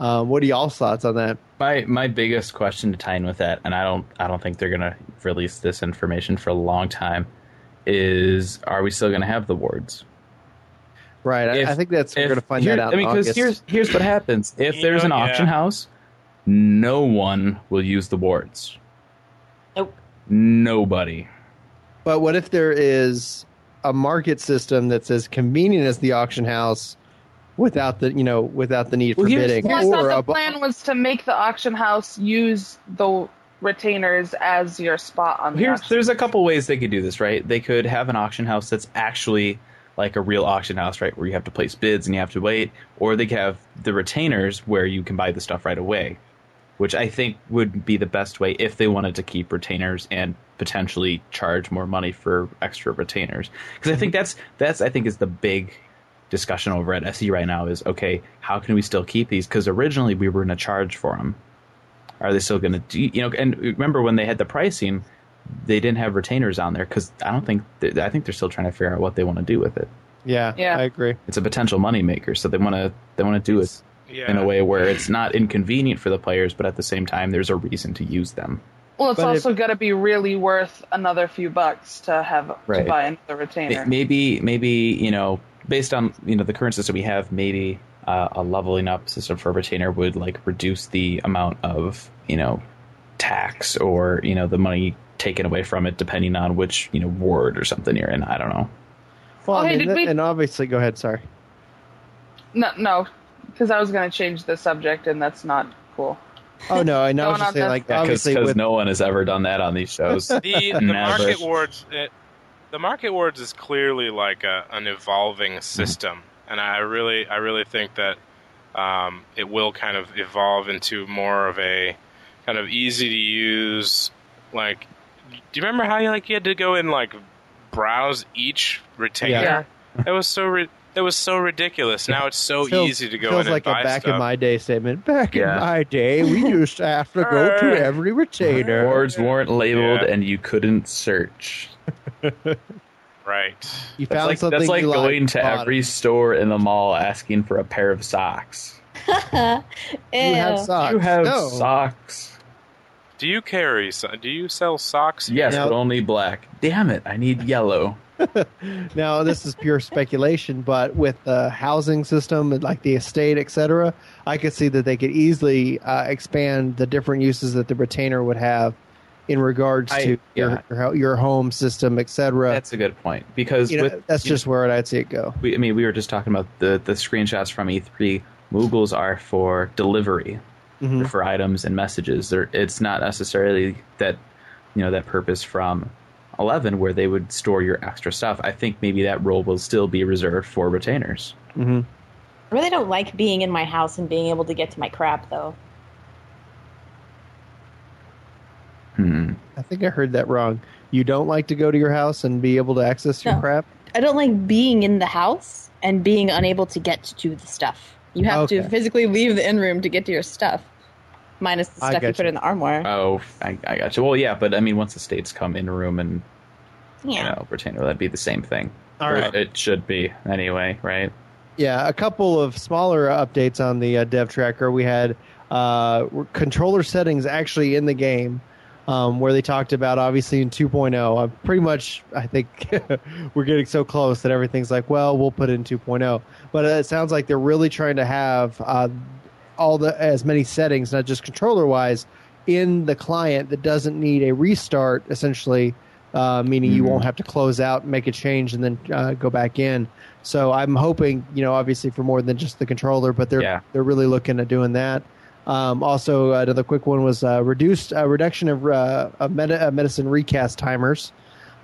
Um, what are y'all's thoughts on that? My my biggest question to tie in with that, and I don't I don't think they're gonna release this information for a long time, is are we still gonna have the wards? Right, I, If- I think that's we're going to find here- that out. I mean, because here's here's what happens if You there's know, an yeah. auction house, no one will use the wards. Nope. Nobody. But what if there is a market system that's as convenient as the auction house without the you know without the need Well, for here's- bidding Well, I or thought a the plan was to make the auction house use the retainers as your spot on the Here's auction. there's a couple ways they could do this, right? They could have an auction house that's actually like a real auction house, right, where you have to place bids and you have to wait, or they could have the retainers where you can buy the stuff right away, which I think would be the best way if they wanted to keep retainers and potentially charge more money for extra retainers. Because I think mm-hmm. that's that's I think is the big discussion over at SE right now is okay, how can we still keep these? Because originally we were going to charge for them. Are they still going to do you know? And remember when they had the pricing, they didn't have retainers on there because I don't think I think they're still trying to figure out what they want to do with it. yeah, Yeah. I agree. It's a potential moneymaker, so they want to they want to do it Yeah. in a way where it's not inconvenient for the players, but at the same time there's a reason to use them. Well, it's but also got to be really worth another few bucks to have Right. to buy another retainer. Maybe maybe you know based on you know the current system we have, maybe uh, a leveling up system for a retainer would like reduce the amount of you know tax or you know the money taken away from it depending on which you know ward or something you're in. I don't know. Well, Oh, I hey, mean, did we- and obviously, go ahead. Sorry. No, no, because I was going to change the subject, and that's not cool. Oh no, I know. I was just on saying, like Yeah, obviously because with no one has ever done that on these shows. the the market wards it, the market wards is clearly like a, an evolving system, and I really I really think that um, it will kind of evolve into more of a kind of easy to use. Like, do you remember how you like you had to go and like browse each retainer? Yeah. That was so ri- that was so ridiculous. Now it's so feels, easy to go feels in like and a back stuff. in my day statement. Back Yeah. in my day, we used to have to go to every retainer. Wards weren't labeled, Yeah. and you couldn't search. right. You That's found like, something that's like you going to every it. store in the mall asking for a pair of socks. You have socks. You have no. socks. Do you carry? so- Do you sell socks? Yes, Now- but only black. Damn it! I need yellow. Now, this is pure speculation, but with the housing system and like the estate, etc., I could see that they could easily uh, expand the different uses that the retainer would have in regards I- to yeah. your, your your home system, etc. That's a good point because You know, with, that's you know, just where I'd see it go. we, I mean, we were just talking about the the screenshots from E3. Moogles are for delivery Mhm. for items and messages. They're, it's not necessarily that you know that purpose from Eleven where they would store your extra stuff. I think maybe that role will still be reserved for retainers. hmm I really don't like being in my house and being able to get to my crap, though. Hmm. I think I heard that wrong. You don't like to go to your house and be able to access your No. crap? I don't like being in the house and being unable to get to the stuff. You have Okay. to physically leave the in room to get to your stuff, minus the stuff you get put you. in the armoire. Oh, I, I got you. Well, yeah, but I mean, once the states come in room and you yeah. know retainer, that'd be the same thing. All Or right. It should be anyway, right? Yeah, a couple of smaller updates on the uh, dev tracker. We had uh, controller settings actually in the game, um, where they talked about obviously in 2.0. Uh, pretty much, I think we're getting so close that everything's like, well, we'll put it in 2.0. But it sounds like they're really trying to have uh, all the as many settings, not just controller wise, in the client that doesn't need a restart. Essentially, uh, meaning you Mhm. won't have to close out, make a change, and then uh, go back in. So I'm hoping, you know, obviously for more than just the controller, but they're Yeah. they're really looking at doing that. Um, also, another quick one was uh, reduced uh, reduction of, uh, of uh, medicine recast timers.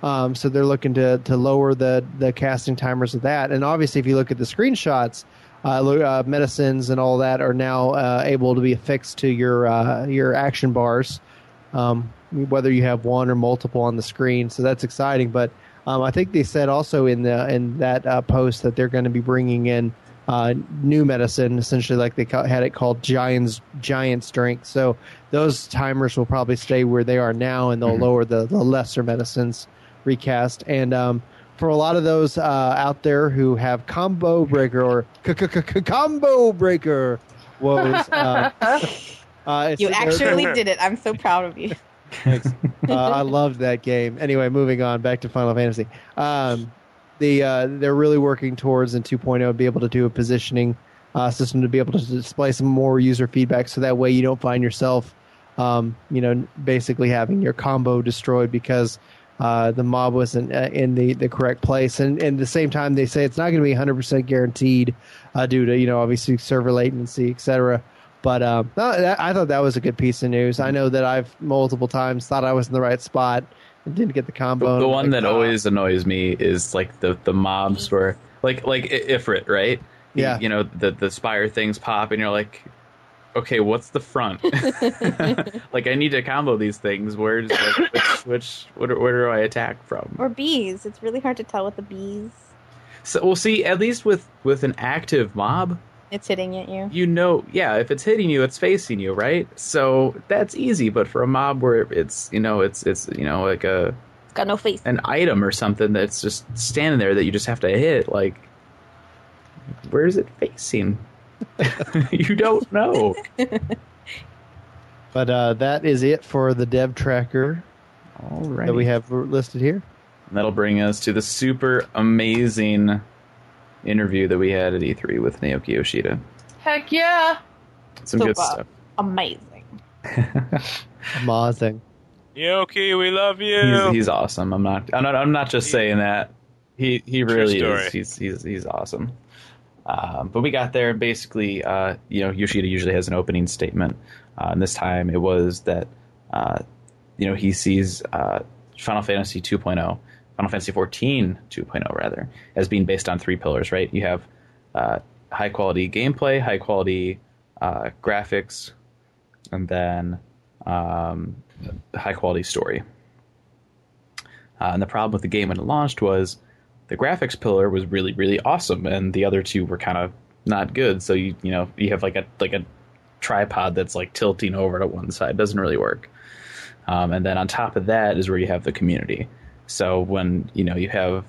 Um, so they're looking to to lower the the casting timers of that. And obviously, if you look at the screenshots, uh, uh, medicines and all that are now able to be affixed to your your action bars, um, whether you have one or multiple on the screen. So that's exciting. But um, I think they said also in the in that post that they're going to be bringing in uh, new medicine, essentially like they had it called Giants Giant Strength. So those timers will probably stay where they are now, and they'll Mhm. lower the, the lesser medicines recast. And um, for a lot of those uh, out there who have combo breaker or combo breaker woes, uh, uh, You actually did it. I'm so proud of you. Thanks. uh, I loved that game. Anyway, moving on back to Final Fantasy. Um, the uh, they're really working towards in 2.0 be able to do a positioning uh, system to be able to display some more user feedback, so that way you don't find yourself, um, you know, basically having your combo destroyed because uh, the mob wasn't uh, in the, the correct place. And, and at the same time, they say it's not going to be 100% guaranteed uh, due to you know obviously server latency, etc. But um, I thought that was a good piece of news. I know that I've multiple times thought I was in the right spot and didn't get the combo. The, the one like, that "Ah." always annoys me is like the the mobs where like like Ifrit, right? Yeah. You know the the spire things pop, and you're like, okay, what's the front? like I need to combo these things. Where's like, which which where, where do I attack from? Or bees. It's really hard to tell with the bees. So we'll see. At least with with an active mob, It's hitting at you. you know, yeah, if it's hitting you, it's facing you, right? So that's easy. But for a mob where it's you know it's it's you know like a It's got no face. an item or something that's just standing there that you just have to hit, like where is it facing? you don't know. But uh, that is it for the dev tracker All right. that we have listed here. That'll bring us to the super amazing interview that we had at E3 with Naoki Yoshida. Heck yeah! Some So, good uh, stuff. Amazing. Amazing. Yoki, we love you. He's, he's awesome. I'm not. I'm not. I'm not just saying that. He he really is. He's he's he's awesome. Um, but we got there, and basically, uh, you know, Yoshida usually has an opening statement. Uh, and this time it was that, uh, you know, he sees uh, Final Fantasy 2.0, Final Fantasy 14 2.0, rather, as being based on three pillars, right? You have uh, high quality gameplay, high quality uh, graphics, and then um, high quality story. Uh, and the problem with the game when it launched was the graphics pillar was really really awesome, and the other two were kind of not good. So you you know you have like a like a tripod that's like tilting over to one side doesn't really work. Um, and then on top of that is where you have the community. So when you know you have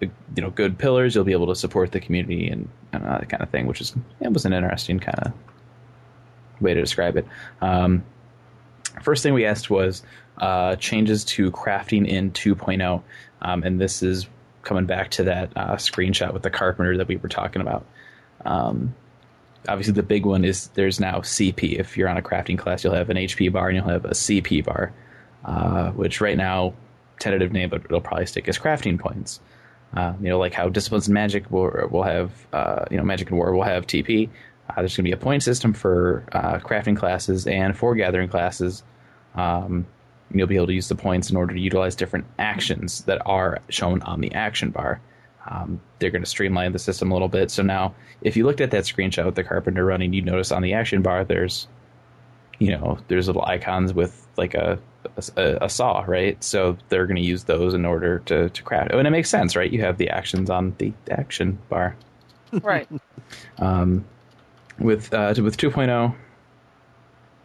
you know good pillars, you'll be able to support the community and, and that kind of thing, which is it was an interesting kind of way to describe it. Um, first thing we asked was uh, changes to crafting in 2.0, um, and this is coming back to that uh, screenshot with the carpenter that we were talking about. Um, obviously, the big one is there's now CP. If you're on a crafting class, you'll have an HP bar and you'll have a CP bar, uh, which right now, tentative name, but it'll probably stick as crafting points. Uh, you know, like how disciplines and magic will will have, uh, you know, magic and war will have TP. Uh, there's going to be a point system for uh, crafting classes and for gathering classes. Um, you'll be able to use the points in order to utilize different actions that are shown on the action bar. Um, they're going to streamline the system a little bit. So now, if you looked at that screenshot with the carpenter running, you'd notice on the action bar there's, you know, there's little icons with like a a, a saw, right? So they're going to use those in order to to craft. Oh, and it makes sense, right? You have the actions on the action bar. Right. Um, with uh, with 2.0,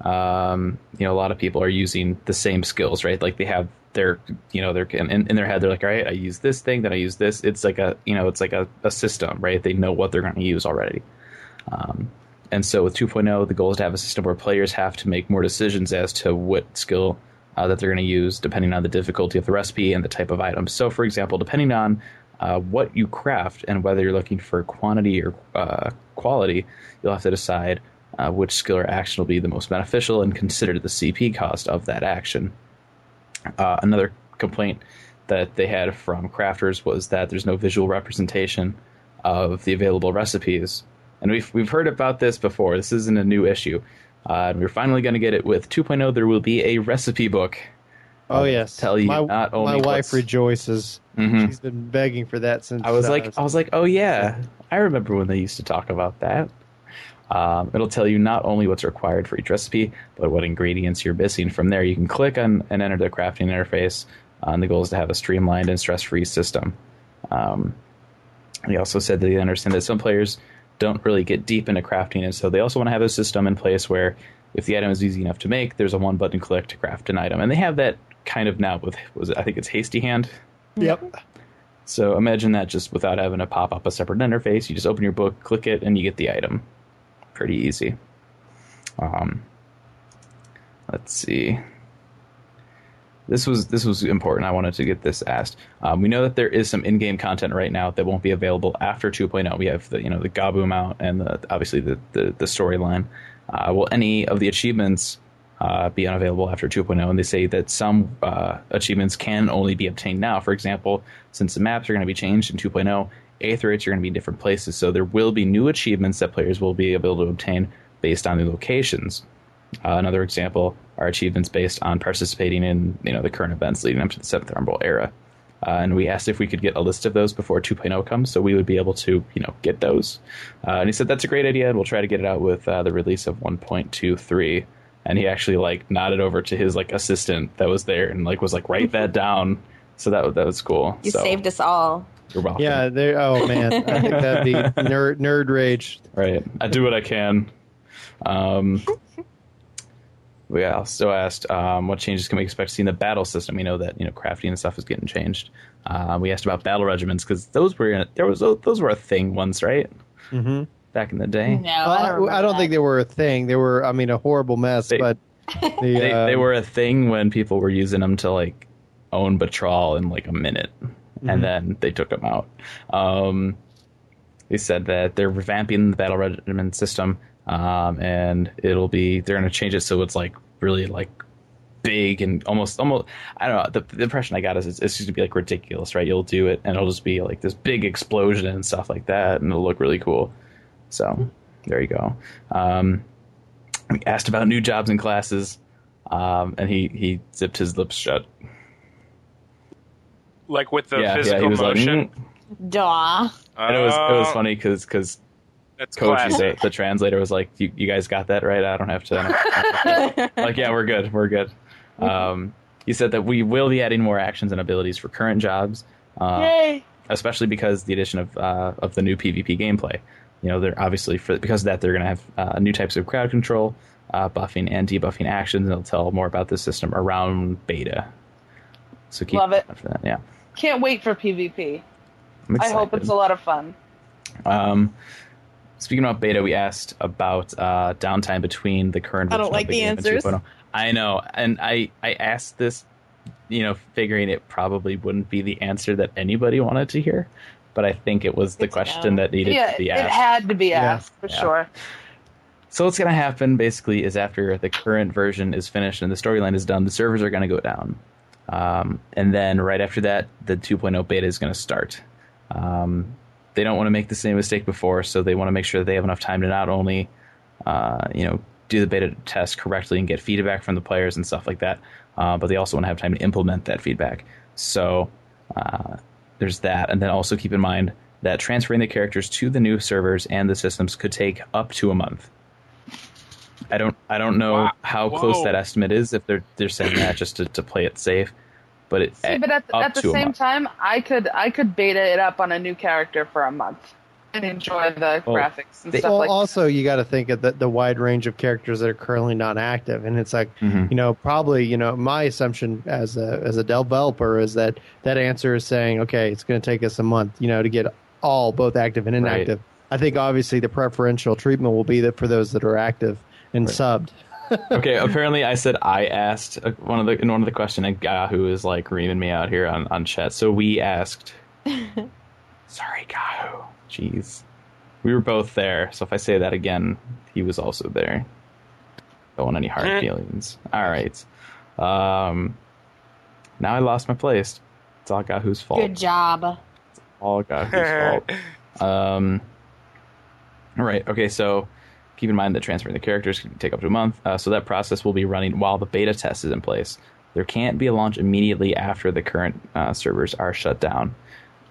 um, you know, a lot of people are using the same skills, right? Like they have their, you know, their in, in their head, they're like, all right, I use this thing, then I use this. It's like a, you know, it's like a, a system, right? They know what they're going to use already. Um, and so with 2.0, the goal is to have a system where players have to make more decisions as to what skill uh, that they're going to use, depending on the difficulty of the recipe and the type of item. So, for example, depending on uh, what you craft and whether you're looking for quantity or uh, quality, you'll have to decide uh, which skill or action will be the most beneficial and consider the CP cost of that action. Uh, another complaint that they had from crafters was that there's no visual representation of the available recipes. And we've, we've heard about this before. This isn't a new issue. Uh, and we're finally going to get it with 2.0. There will be a recipe book. Oh yes, tell you my, not only my wife what's- rejoices. Mhm. She's been begging for that since I was like, I was like, oh yeah, I remember when they used to talk about that. Um, it'll tell you not only what's required for each recipe, but what ingredients you're missing. From there, you can click on and enter the crafting interface. Uh, and the goal is to have a streamlined and stress-free system. Um, he also said that they understand that some players don't really get deep into crafting, and so they also want to have a system in place where if the item is easy enough to make, there's a one-button click to craft an item, and they have that kind of now with was it, I think it's Hasty Hand. yep. So imagine that just without having to pop up a separate interface. You just open your book, click it, and you get the item. Pretty easy. Um, let's see. This was this was important. I wanted to get this asked. Um, we know that there is some in-game content right now that won't be available after 2.0. We have the you know the Gaboom out and the, obviously the the, the storyline. Uh, will any of the achievements uh, be unavailable after 2.0? And they say that some uh, achievements can only be obtained now. For example, since the maps are going to be changed in 2.0, Aetherytes are going to be in different places, so there will be new achievements that players will be able to obtain based on the locations. Uh, another example are achievements based on participating in you know the current events leading up to the Seventh Umbral era. Uh, and we asked if we could get a list of those before 2.0 comes, so we would be able to you know get those. Uh, and he said that's a great idea, and we'll try to get it out with uh, the release of 1.23. And he actually like nodded over to his like assistant that was there and like was like write that down. So that that was cool. You so, saved us all. You're welcome. Yeah, there. Oh man, I think that'd be nerd nerd rage. Right. I do what I can. Um, we also asked um, what changes can we expect to see in the battle system. We know that you know crafting and stuff is getting changed. Uh, we asked about battle regiments because those were there was those were a thing once, right? hmm Back in the day, No, I, I don't, I don't think they were a thing. They were, I mean, a horrible mess. They- but the, they, they um, were a thing when people were using them to like own Batraal in like a minute, Mhm. and then they took them out. Um, they said that they're revamping the battle regiment system, um, and it'll be they're going to change it so it's like really like big and almost almost I don't know the, the impression I got is it's, it's just gonna be like ridiculous, right? You'll do it and it'll just be like this big explosion and stuff like that, and it'll look really cool. So there you go. Um, we asked about new jobs and classes, um, and he he zipped his lips shut. Like with the yeah, yeah, physical he was motion. like, mm. Duh. and it was it was Oh, funny because because That's Koji, classic. the, the translator, was like, you, "You guys got that right? I don't have to." Don't have to- like, yeah, we're good, we're good. Um, he said that we will be adding more actions and abilities for current jobs, uh, Yay! especially because the addition of uh, of the new PvP gameplay. You know, they're obviously for because of that they're going to have uh, new types of crowd control, uh, buffing and debuffing actions. And they'll tell more about the system around beta. So keep Love it. an for that. Yeah, Can't wait for PvP. I'm hope it's a lot of fun. Um, speaking about beta, we asked about uh, downtime between the current. Version. I don't like of the game and answers. 2.0. I know, and I I asked this, you know, figuring it probably wouldn't be the answer that anybody wanted to hear, but I think it was the It's question no. that needed yeah, to be asked. it had to be Yeah. asked for Yeah. sure. So what's going to happen basically is after the current version is finished and the storyline is done, the servers are going to go down. Um, and then right after that, the 2.0 beta is going to start. Um, they don't want to make the same mistake before, so they want to make sure that they have enough time to not only, uh, you know, do the beta test correctly and get feedback from the players and stuff like that, uh, but they also want to have time to implement that feedback. So uh, there's that, and then also keep in mind that transferring the characters to the new servers and the systems could take up to a month. I don't I don't know Wow. how close that estimate is if they're they're saying that just to, to play it safe, but it See, but at, up at the to same time, I could I could beta it up on a new character for a month and enjoy the Well, graphics and they- stuff well, like also you got to think of the, the wide range of characters that are currently not active, and it's like Mhm. you know probably you know my assumption as a as a developer is that that answer is saying okay it's going to take us a month you know to get all both active and Right. inactive. I think obviously the preferential treatment will be that for those that are active and Right. subbed. Okay, apparently I said I asked one of the in one of the question and Gahu is like reaming me out here on, on chat. So we asked Sorry, Gahu. Jeez. We were both there, so if I say that again, he was also there. Don't want any hard feelings. Alright. Um now I lost my place. It's all Gahu's fault. Good job. It's all Gahu's fault. Um, all right. Okay. So keep in mind that transferring the characters can take up to a month. Uh, so that process will be running while the beta test is in place. There can't be a launch immediately after the current uh, servers are shut down.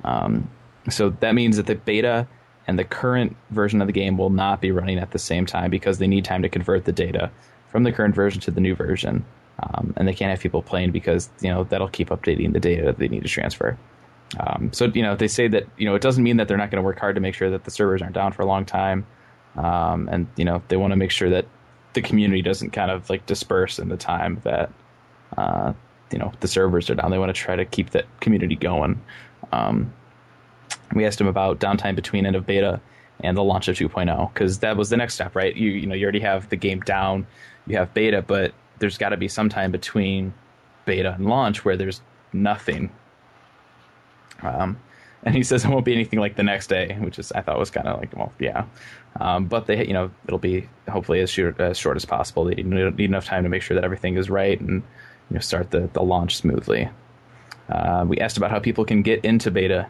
Um, so that means that the beta and the current version of the game will not be running at the same time because they need time to convert the data from the current version to the new version. Um, and they can't have people playing because you know that'll keep updating the data that they need to transfer. Um, so you know they say that you know it doesn't mean that they're not going to work hard to make sure that the servers aren't down for a long time, um, and you know they want to make sure that the community doesn't kind of like disperse in the time that uh, you know the servers are down. They want to try to keep that community going. Um, we asked him about downtime between end of beta and the launch of 2.0 because that was the next step, right? You you know you already have the game down, you have beta, but there's got to be some time between beta and launch where there's nothing um, and he says it won't be anything like the next day, which is I thought was kind of like, well, yeah. Um, but they, you know, it'll be hopefully as short, as short as possible. They need, enough time to make sure that everything is right and you know start the, the launch smoothly. Uh, we asked about how people can get into beta,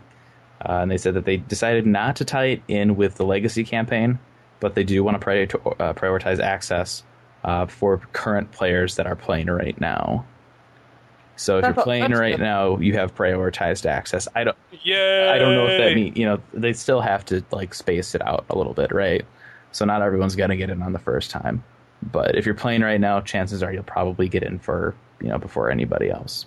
uh, and they said that they decided not to tie it in with the legacy campaign, but they do want to prior- uh, prioritize access uh, for current players that are playing right now. So if That's- you're playing that's right good. now, you have prioritized access. I don't. Yeah. I don't know if that means you know they still have to like space it out a little bit, right? So not everyone's gonna get in on the first time, but if you're playing right now, chances are you'll probably get in for you know before anybody else.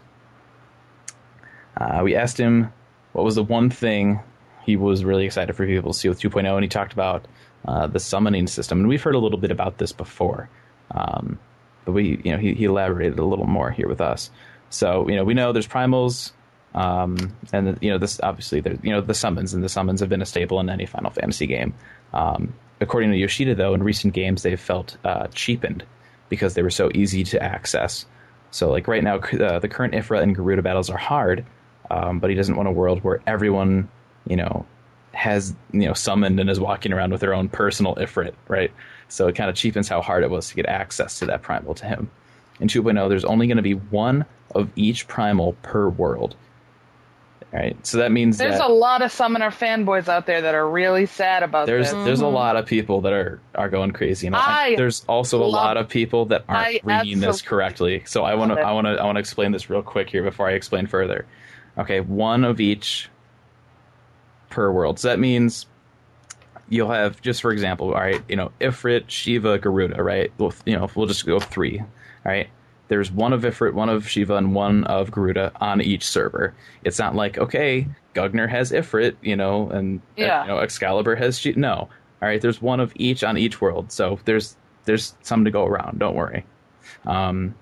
Uh, we asked him what was the one thing he was really excited for people to see with 2.0, and he talked about uh, the summoning system, and we've heard a little bit about this before, um, but we you know he, he elaborated a little more here with us. So you know we know there's primals, um, and you know this obviously there you know the summons and the summons have been a staple in any Final Fantasy game. Um, according to Yoshida, though, in recent games they've felt uh, cheapened because they were so easy to access. So like right now, uh, the current Ifrit and Garuda battles are hard, um, but he doesn't want a world where everyone you know has you know summoned and is walking around with their own personal Ifrit, right? So it kind of cheapens how hard it was to get access to that primal to him. In 2.0, there's only going to be one of each primal per world. right? So that means There's that a lot of summoner fanboys out there that are really sad about there's this. there's a lot of people that are are going crazy, and I there's also a lot of people that aren't I reading this correctly. So I want to. I want to I want to explain this real quick here before I explain further. Okay, one of each per world. So that means you'll have just for example, all right, you know, Ifrit, Shiva, Garuda, right? Well, you know, we'll just go three, all right? There's one of Ifrit, one of Shiva, and one of Garuda on each server. It's not like, okay, Gungnir has Ifrit, you know, and Yeah. you know, Excalibur has Shiva. No. All right, there's one of each on each world. So there's there's some to go around, don't worry. Um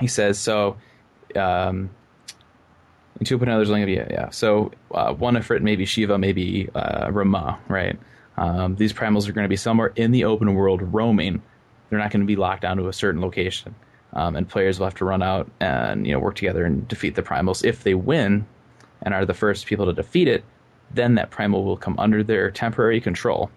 he says so um two point others only yeah, yeah. So uh, one Ifrit, maybe Shiva, maybe uh, Ramuh, right? Um, these primals are going to be somewhere in the open world roaming. They're not going to be locked down to a certain location, um, and players will have to run out and you know work together and defeat the primals. If they win and are the first people to defeat it, then that primal will come under their temporary control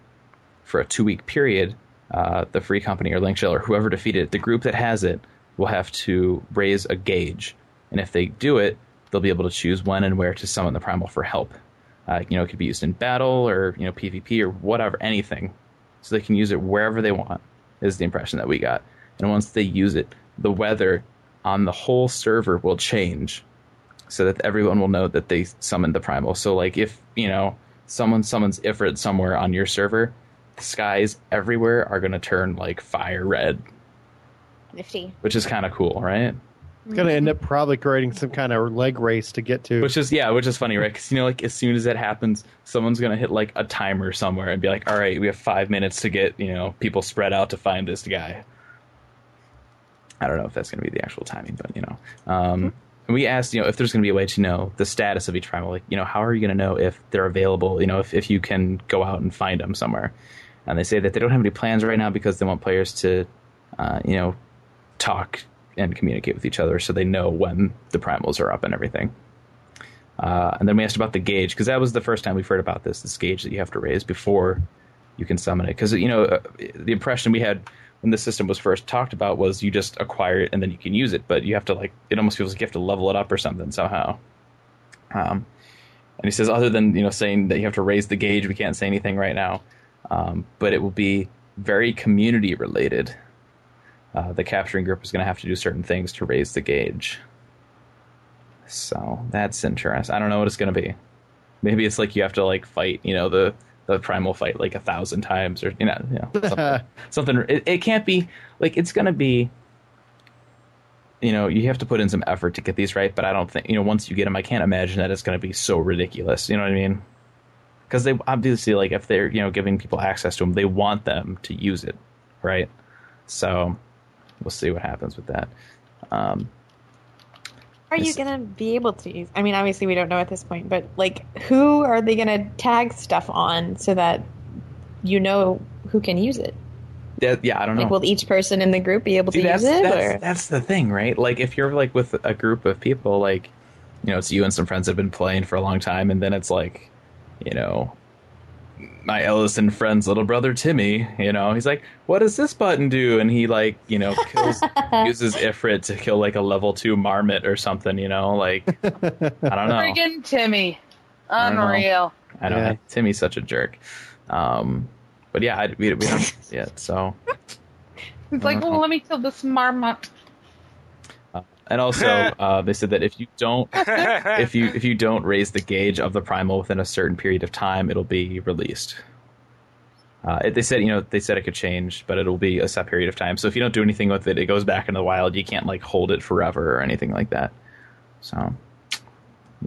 for a two week period. Uh, the free company or Link Shell or whoever defeated it, the group that has it will have to raise a gauge, and if they do it, they'll be able to choose when and where to summon the primal for help. Uh, you know, it could be used in battle or you know PvP or whatever, anything. So they can use it wherever they want. Is the impression that we got. And once they use it, the weather on the whole server will change, so that everyone will know that they summoned the primal. So like if you know someone summons Ifrit somewhere on your server, the skies everywhere are going to turn like fire red, Nifty. which is kind of cool, right? It's to end up probably creating some kind of leg race to get to. Which is yeah, which is funny, right? Because you know, like as soon as that happens, someone's gonna hit like a timer somewhere and be like, "All right, we have five minutes to get you know people spread out to find this guy." I don't know if that's gonna be the actual timing, but you know, um, we asked you know if there's gonna be a way to know the status of each primal. Like you know, how are you gonna know if they're available? You know, if if you can go out and find them somewhere. And they say that they don't have any plans right now because they want players to, uh, you know, talk and communicate with each other so they know when the primals are up and everything. Uh, and then we asked about the gauge because that was the first time we've heard about this this gauge that you have to raise before you can summon it. Because you know uh, the impression we had when the system was first talked about was you just acquire it and then you can use it, but you have to like it almost feels like you have to level it up or something somehow. Um, and he says other than you know saying that you have to raise the gauge, we can't say anything right now. Um, but it will be very community related. Uh, the capturing group is going to have to do certain things to raise the gauge. So that's interesting. I don't know what it's going to be. Maybe it's like you have to like fight, you know, the the primal fight like a thousand times, or you know, you know something. something it, it can't be like it's going to be. You know, you have to put in some effort to get these right, but I don't think you know once you get them, I can't imagine that it's going to be so ridiculous. You know what I mean? Because they obviously like if they're you know giving people access to them, they want them to use it, right? So we'll see what happens with that. Um, Are you gonna be able to use? I mean, obviously we don't know at this point, but like, who are they gonna tag stuff on so that you know who can use it? yeah, yeah, I don't know. Like, will each person in the group be able See, to use it? that's, or that's the thing, right? Like, if you're like with a group of people, like, you know, it's you and some friends have been playing for a long time, and then it's like, you know, my Ellison friend's little brother Timmy, you know, he's like, what does this button do? And he, like, you know, kills, uses Ifrit to kill, like, a level two marmot or something, you know? Like, I don't know. Friggin' Timmy. Unreal. I don't know. Unreal. I know Yeah. Timmy's such a jerk. Um, but yeah, I, we, we don't yet, so. He's like, well, let me kill this marmot. And also, uh, they said that if you don't if you if you don't raise the gauge of the primal within a certain period of time, it'll be released. Uh, it, they said you know they said it could change, but it'll be a set period of time. So if you don't do anything with it, it goes back into the wild. You can't like hold it forever or anything like that. So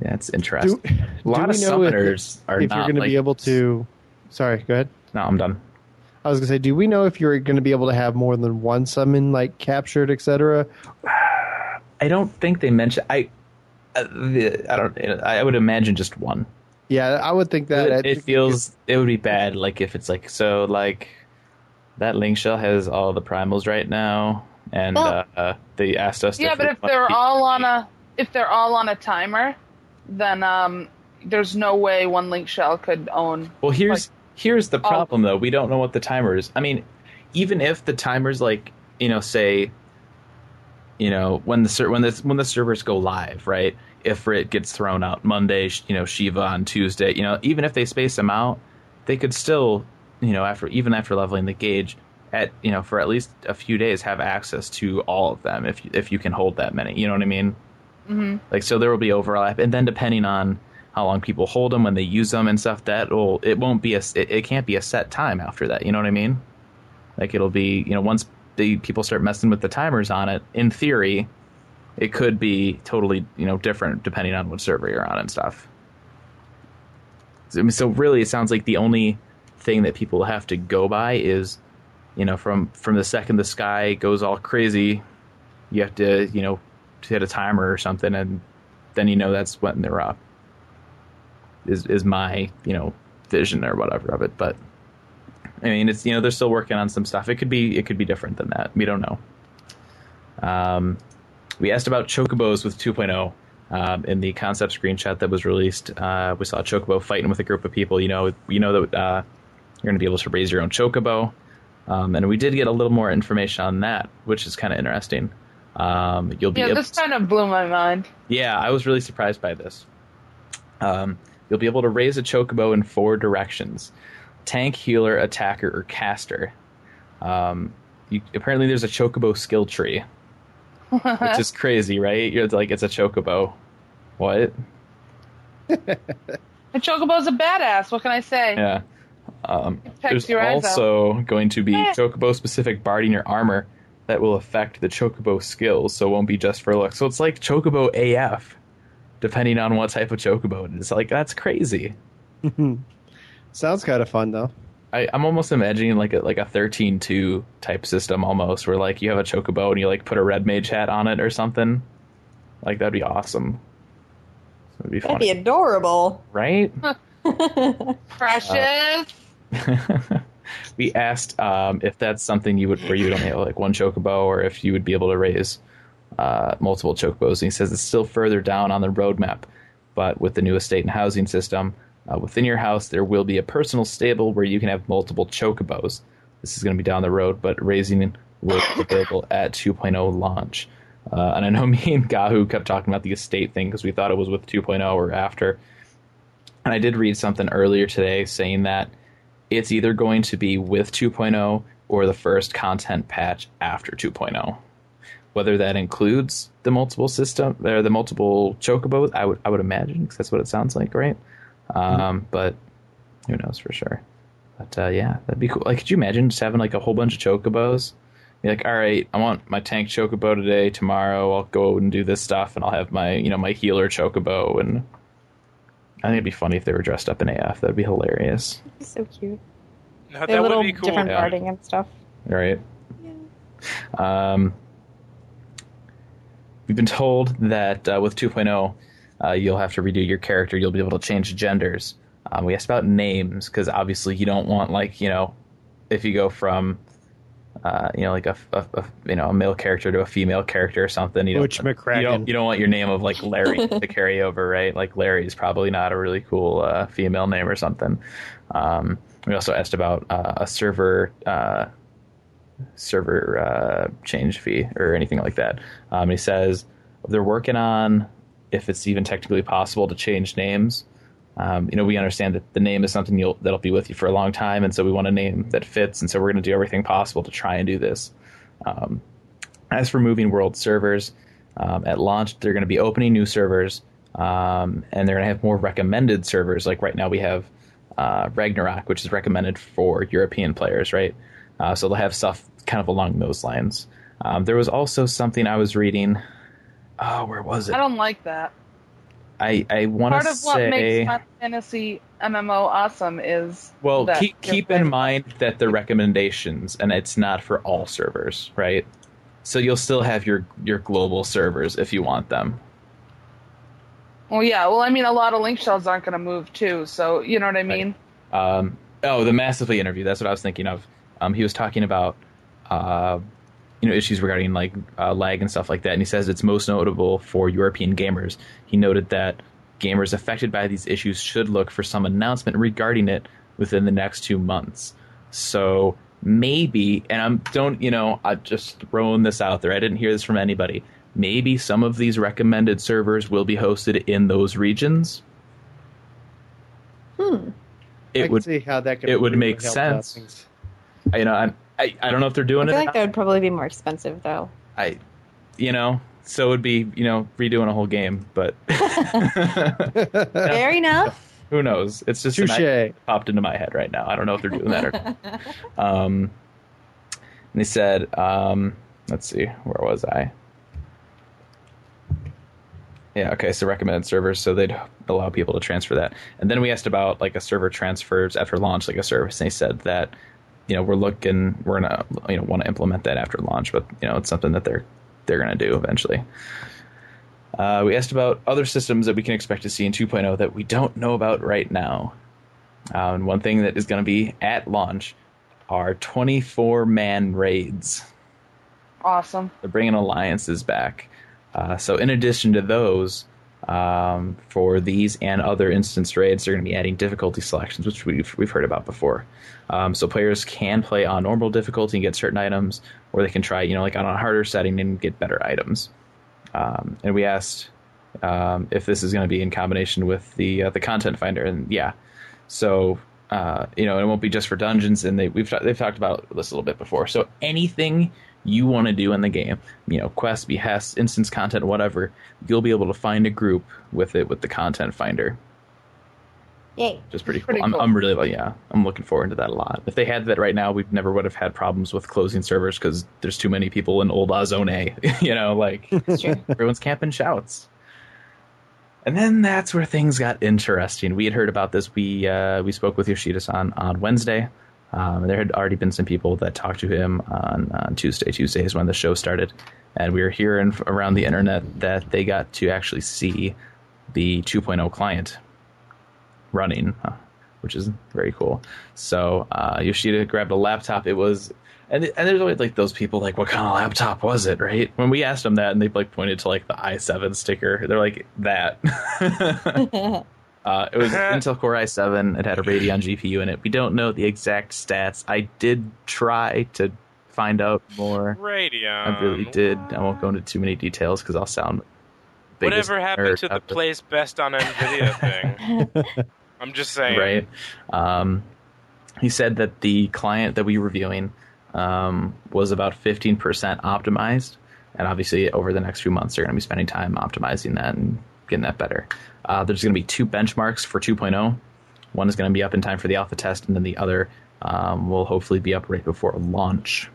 yeah, it's do, interesting. a lot do of we know if- summoners are if not you're going to be able to. Sorry, go ahead. No, I'm done. I was going to say, do we know if you're going to be able to have more than one summon, like captured, etc.? I don't think they mentioned. I uh, the, I don't. I would imagine just one. Yeah, I would think that. It, it think feels it would be bad like if it's like so like that link shell has all the primals right now and Well- uh, uh, they asked us to Yeah, but if they're all on a if they're all on a timer, then um, there's no way one link shell could own. well here's here's the problem though we don't know what the timer is i mean even if the timers like you know say you know when the when the when the servers go live right If Ifrit gets thrown out Monday, you know, Shiva on Tuesday. You know, even if they space them out, they could still, you know, after even after leveling the gauge, at you know for at least a few days have access to all of them if if you can hold that many. You know what I mean? hmm Like so there will be overlap, and then depending on how long people hold them when they use them and stuff, that will it won't be a it, it can't be a set time after that. You know what I mean? Like it'll be you know once the people start messing with the timers on it, in theory, it could be totally you know different depending on what server you're on and stuff. So, really, it sounds like the only thing that people have to go by is, you know, from from the second the sky goes all crazy, you have to you know hit a timer or something, and then you know that's when they're up. Is is my you know vision or whatever of it, but I mean it's you know they're still working on some stuff. It could be it could be different than that. We don't know. Um, we asked about chocobos with 2.0. Um, in the concept screenshot that was released, uh, we saw a chocobo fighting with a group of people. You know, you know that uh, you're going to be able to raise your own chocobo, um, and we did get a little more information on that, which is kind of interesting. Um, you'll be Yeah, this kind of blew my mind. yeah, I was really surprised by this. Um, you'll be able to raise a chocobo in four directions: tank, healer, attacker, or caster. Um, you, apparently, there's a chocobo skill tree, which is crazy, right? You're like, it's a chocobo. What? And Chocobo's a badass. What can I say? Yeah. Um, It pecks there's your eyes out. also going to be Eh. chocobo specific barding your armor that will affect the chocobo skills, so it won't be just for looks. So it's like chocobo AF, depending on what type of chocobo it is. Like that's crazy. Sounds kind of fun though. I, I'm almost imagining like a like a 13-2 type system almost, where like you have a chocobo and you like put a red mage hat on it or something. Like that'd be awesome. That'd be That'd be adorable. right? Precious. we asked um, if that's something you would where you would only have like one chocobo or if you would be able to raise uh, multiple chocobos and he says it's still further down on the roadmap but with the new estate and housing system uh, within your house there will be a personal stable where you can have multiple chocobos this is going to be down the road but raising will be available at 2.0 launch uh, and i know me and gahu kept talking about the estate thing because we thought it was with 2.0 or after and I did read something earlier today saying that it's either going to be with 2.0 or the first content patch after 2.0. Whether that includes the multiple system or the multiple chocobos, I would I would imagine because that's what it sounds like, right? Um, but who knows for sure? But uh, yeah, that'd be cool. Like, could you imagine just having like a whole bunch of chocobos? Be like, all right, I want my tank chocobo today. Tomorrow, I'll go and do this stuff, and I'll have my you know my healer chocobo and I think it'd be funny if they were dressed up in AF. That'd be hilarious, so cute. No, They have that little would be cool. different Yeah. barding and stuff. right? Um, we've been told that uh, with 2.0, uh, you'll have to redo your character. You'll be able to change genders. Um, we asked about names because obviously you don't want like you know, if you go from uh, you know like a, a, a you know a male character to a female character or something. You don't, Butch you don't you don't want your name of like Larry to carry over, right? Like Larry is probably not a really cool uh, female name or something. Um, we also asked about uh, a server uh, server uh, change fee or anything like that. Um, he says they're working on if it's even technically possible to change names. Um, you know, we understand that the name is something that'll be with you for a long time, and so we want a name that fits, and so we're going to do everything possible to try and do this. Um, as for moving world servers, um, at launch they're going to be opening new servers, um, and they're going to have more recommended servers. Like right now, we have uh, Ragnarok, which is recommended for European players, right? Uh, so they'll have stuff kind of along those lines. Um, there was also something I was reading. Oh, where was it? I don't like that. I I want to say Part of what makes Final Fantasy MMO awesome is Well, keep keep in mind that the recommendations, and it's not for all servers, right? So you'll still have your your global servers if you want them. Well, yeah. Well, I mean, a lot of link shells aren't going to move too, so you know what I mean. Um, oh, the massively interview. That's what I was thinking of. Um, he was talking about, uh, you know, issues regarding like uh, lag and stuff like that, and he says it's most notable for European gamers. He noted that gamers affected by these issues should look for some announcement regarding it within the next two months. So maybe, and I'm don't you know, I'm just throwing this out there. I didn't hear this from anybody. maybe some of these recommended servers will be hosted in those regions. Hmm. I It can would, see how that could it would make sense. things. you know, I, I, I don't know if they're I doing feel it. or like that would probably be more expensive, though. I, you know, so it would be, you know, redoing a whole game, but Fair enough. who knows? It's just an Touche. idea popped into my head right now. I don't know if they're doing that or not. Um, and they said, um, let's see, where was I? Yeah, okay, so recommended servers, so they'd allow people to transfer that. And then we asked about like a server transfers after launch, like a service, and they said that, you know, we're looking, we're gonna, you know, want to implement that after launch, but you know, it's something that they're they're gonna do eventually. Uh, we asked about other systems that we can expect to see in 2.0 that we don't know about right now. Uh, and one thing that is going to be at launch are 24 man raids. Awesome. They're bringing alliances back. Uh, so, in addition to those, um, for these and other instance raids, they're going to be adding difficulty selections, which we've we've heard about before. Um, so players can play on normal difficulty and get certain items, or they can try, you know, like on a harder setting and get better items. Um, and we asked um, if this is going to be in combination with the uh, the content finder, and yeah, so uh, you know, it won't be just for dungeons, and they we've they've talked about this a little bit before. So anything you want to do in the game, you know, quests, behests, instance content, whatever, you'll be able to find a group with it with the content finder, Yay. which is pretty cool. Pretty I'm, cool. I'm really like, yeah, I'm looking forward to that a lot. If they had that right now, we never would have had problems with closing servers because there's too many people in old Zone A. you know, like everyone's camping shouts. And then that's where things got interesting. We had heard about this. We uh, we spoke with Yoshida-san on Wednesday. Um, there had already been some people that talked to him on, on Tuesday. Tuesday is when the show started, and we were hearing around the internet that they got to actually see the 2.0 client running, which is very cool. So uh, Yoshida grabbed a laptop. It was, and and there's always like those people like, what kind of laptop was it, right? When we asked them that, and they like pointed to like the i7 sticker, they're like that. uh, it was Intel Core i7. It had a Radeon GPU in it. We don't know the exact stats. I did try to find out more. Radeon. I really did. I won't go into too many details because I'll sound. Whatever happened to the place best on Nvidia thing? I'm just saying. right? Um, he said that the client that we were reviewing um, was about 15% optimized, and obviously over the next few months they're going to be spending time optimizing that and getting that better. Uh, there's going to be two benchmarks for 2.0. One is going to be up in time for the alpha test, and then the other um, will hopefully be up right before launch.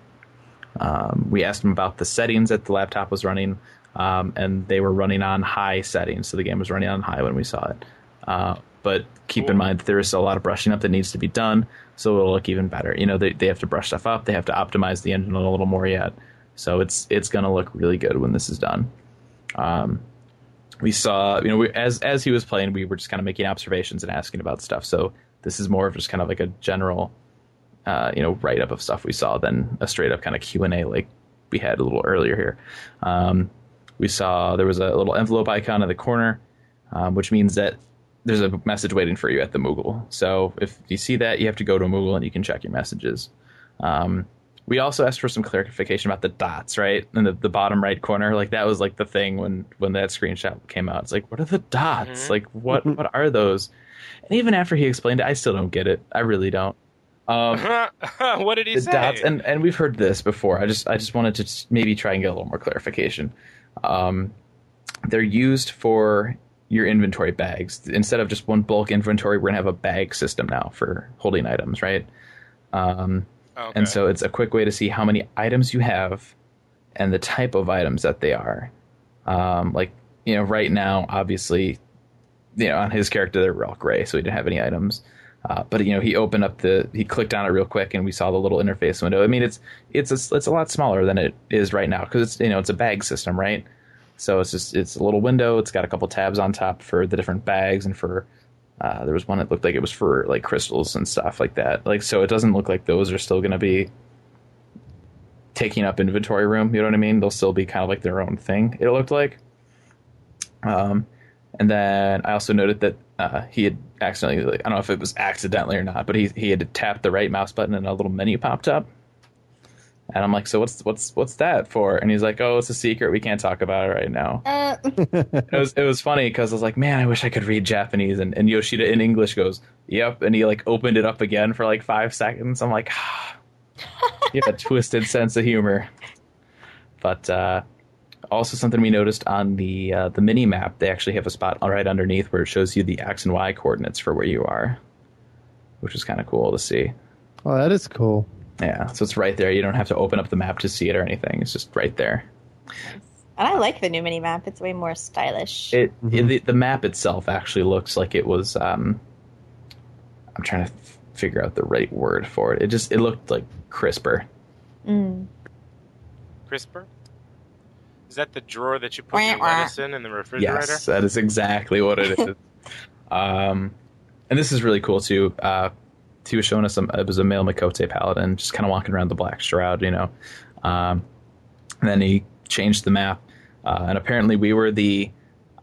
Um, we asked them about the settings that the laptop was running, um, and they were running on high settings, so the game was running on high when we saw it. Uh, but keep in mind there is still a lot of brushing up that needs to be done, so it'll look even better. You know, they they have to brush stuff up, they have to optimize the engine a little more yet, so it's it's going to look really good when this is done. Um, we saw, you know, we, as as he was playing, we were just kind of making observations and asking about stuff. So this is more of just kind of like a general, uh, you know, write up of stuff we saw than a straight up kind of Q and A like we had a little earlier here. Um, we saw there was a little envelope icon in the corner, um, which means that there's a message waiting for you at the Moogle. So if you see that, you have to go to Moogle and you can check your messages. Um, we also asked for some clarification about the dots, right? In the, the bottom right corner. Like that was like the thing when when that screenshot came out. It's like, what are the dots? Mhm. Like what what are those? And even after he explained it, I still don't get it. I really don't. Um, what did he the say? dots and and we've heard this before i just i just wanted to maybe try and get a little more clarification um they're used for your inventory bags instead of just one bulk inventory we're gonna have a bag system now for holding items right um Okay. and so it's a quick way to see how many items you have and the type of items that they are um like you know right now obviously you know on his character they're all gray so he didn't have any items uh, but you know, he opened up the, he clicked on it real quick, and we saw the little interface window. I mean, it's it's a, it's a lot smaller than it is right now because it's you know it's a bag system, right? So it's just it's a little window. It's got a couple tabs on top for the different bags and for uh, there was one that looked like it was for like crystals and stuff like that. Like so, it doesn't look like those are still going to be taking up inventory room. You know what I mean? They'll still be kind of like their own thing. It looked like. Um, and then I also noted that uh, he had accidentally, like, I don't know if it was accidentally or not, but he he had tapped the right mouse button and a little menu popped up. And I'm like, so what's what's what's that for? And he's like, oh, it's a secret. We can't talk about it right now. Uh, It was it was funny because I was like, man, I wish I could read Japanese. And, and Yoshida in English goes, yep. And he like opened it up again for like five seconds. I'm like, ah, you have a twisted sense of humor. But uh, also something we noticed on the uh, the mini map, they actually have a spot right underneath where it shows you the x and y coordinates for where you are, which is kind of cool to see. Oh, that is cool. Yeah, so it's right there. You don't have to open up the map to see it or anything. It's just right there. and I like the new mini map. It's way more stylish. It, Mhm. it the, the map itself actually looks like it was. Um, I'm trying to f- figure out the right word for it. It just it looked like crisper. Mm. crisper? Is that the drawer that you put your Wah, wah. lettuce in in the refrigerator? Yes, that is exactly what it is. um, and this is really cool too. Uh, he was showing us some. It was a male Miqo'te paladin, just kind of walking around the Black Shroud, you know. Um, and then he changed the map, uh, and apparently we were the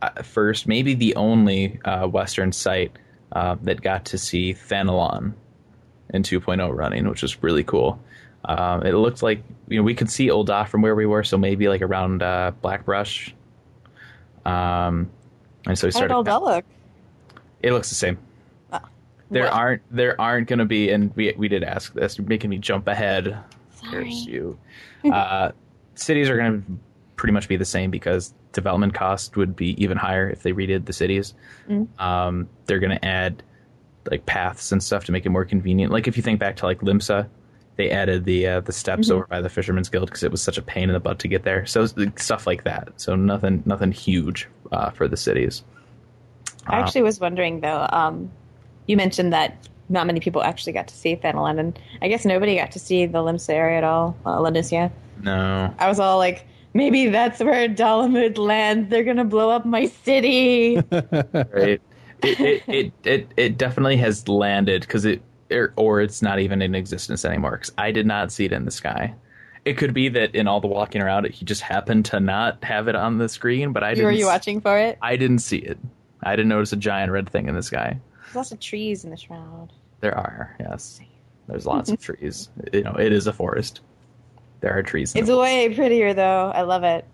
uh, first, maybe the only uh, Western site uh, that got to see Thanalan in 2.0 running, which was really cool. Um, it looked like you know we could see Ul'dah from where we were, so maybe like around uh, Blackbrush. Um, and so we How did started. that look? It looks the same. There What? aren't there aren't going to be, and we we did ask this. You're making me jump ahead. Sorry. You. Uh, cities are going to pretty much be the same because development cost would be even higher if they redid the cities. Mm. Um, they're going to add like paths and stuff to make it more convenient. Like if you think back to like Limsa, they added the uh, the steps Mhm. over by the Fisherman's Guild because it was such a pain in the butt to get there. So stuff like that. So nothing nothing huge uh, for the cities. I Uh, actually was wondering though. Um, you mentioned that not many people actually got to see Thanalan, and I guess nobody got to see the Limsa area at all. Uh, La Noscea. no. I was all like, maybe that's where Dalamud lands. They're gonna blow up my city. right? It, it, it, it, it definitely has landed because it, or, or it's not even in existence anymore. Because I did not see it in the sky. It could be that in all the walking around, he just happened to not have it on the screen, but I Were didn't. you watching for it? I didn't see it. I didn't notice a giant red thing in the sky. There's lots of trees in the shroud. There are, yes. There's lots of trees. You know, it is a forest. There are trees. in It's the way prettier though. I love it.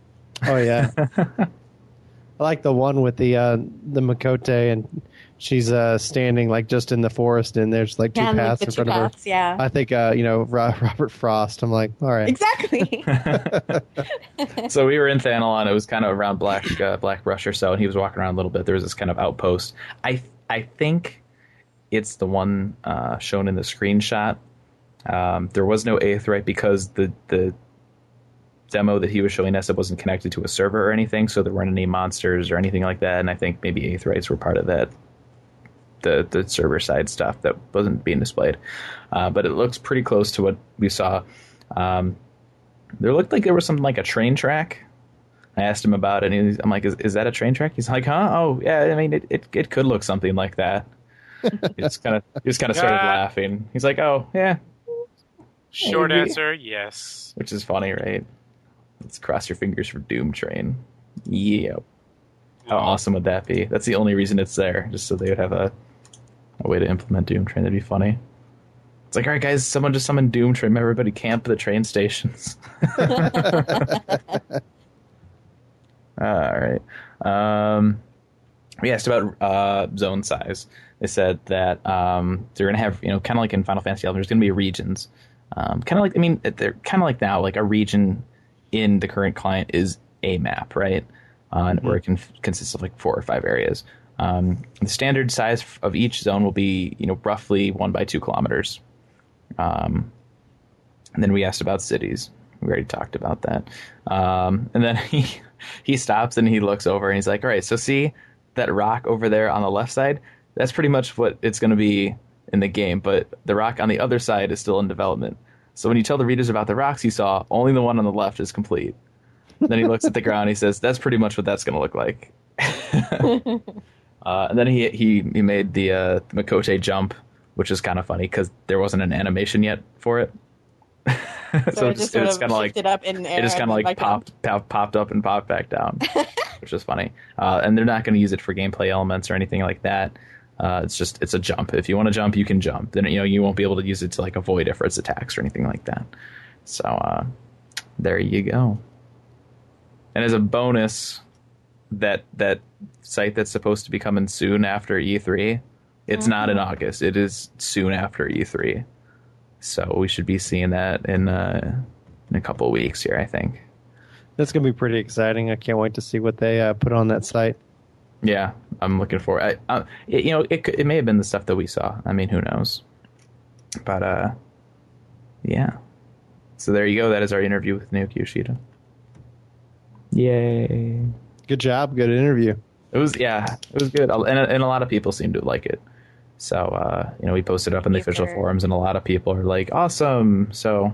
Oh yeah. I like the one with the uh, the Miqo'te, and she's uh, standing like just in the forest, and there's like two Yeah, and, like, paths the in two front of her. paths, yeah. I think uh, you know Robert Frost. I'm like, all right. Exactly. so we were in Thanalan. It was kind of around Black uh, Black Brush or so, and he was walking around a little bit. There was this kind of outpost. I I think it's the one uh, shown in the screenshot. Um, there was no Aetheryte because the the demo that he was showing us it wasn't connected to a server or anything, so there weren't any monsters or anything like that. And I think maybe Aetherytes were part of that the the server side stuff that wasn't being displayed. Uh, but it looks pretty close to what we saw. Um, there looked like there was something like a train track. I asked him about it, and he's, I'm like, is, "Is that a train track?" He's like, "Huh? Oh, yeah. I mean, it, it, it could look something like that." he just kind of he just kind of started laughing. He's like, "Oh, yeah," Short Maybe. answer, yes. which is funny, right? Let's cross your fingers for Doom Train. Yeah. How awesome would that be? That's the only reason it's there, just so they would have a a way to implement Doom Train. That'd be funny. It's like, all right, guys, someone just summoned Doom Train. Everybody camp the train stations. all right. Um, we asked about uh, zone size. They said that um, they're going to have, you know, kind of like in Final Fantasy 11, there's going to be regions. Um, kind of like, I mean, they're kind of like now, like a region in the current client is a map, right? Uh, and where it can consists of like four or five areas. Um, the standard size of each zone will be, you know, roughly one by two kilometers. Um, and then we asked about cities. We already talked about that. Um, and then he he stops and he looks over and he's like, "All right, so see that rock over there on the left side? That's pretty much what it's going to be in the game. But the rock on the other side is still in development. So when you tell the readers about the rocks you saw, only the one on the left is complete." then he looks at the ground. He says, "That's pretty much what that's going to look like." uh, and then he he he made the uh, Miqo'te jump, which is kind of funny because there wasn't an animation yet for it. so, it it's, just sort kind of like shifted up in air. it just kind of like popped, popped popped up and popped back down, which is funny. Uh, and they're not going to use it for gameplay elements or anything like that. Uh, it's just it's a jump. If you want to jump, you can jump. Then you know you won't be able to use it to like avoid Ifrit's attacks or anything like that. So uh, there you go. And as a bonus, that that site that's supposed to be coming soon after E3, it's not in August. It is soon after E3. So we should be seeing that in uh, in a couple of weeks here, I think. That's gonna be pretty exciting. I can't wait to see what they uh, put on that site. Yeah, I'm looking for. I, uh, it, you know, it it may have been the stuff that we saw. I mean, who knows? But uh, yeah. So there you go. That is our interview with Naoki Yoshida. Yay! Good job. Good interview. It was yeah, it was good, and and a lot of people seem to like it. So uh, you know, we posted it up in the Yes, official sir. forums, and a lot of people are like, "Awesome!" So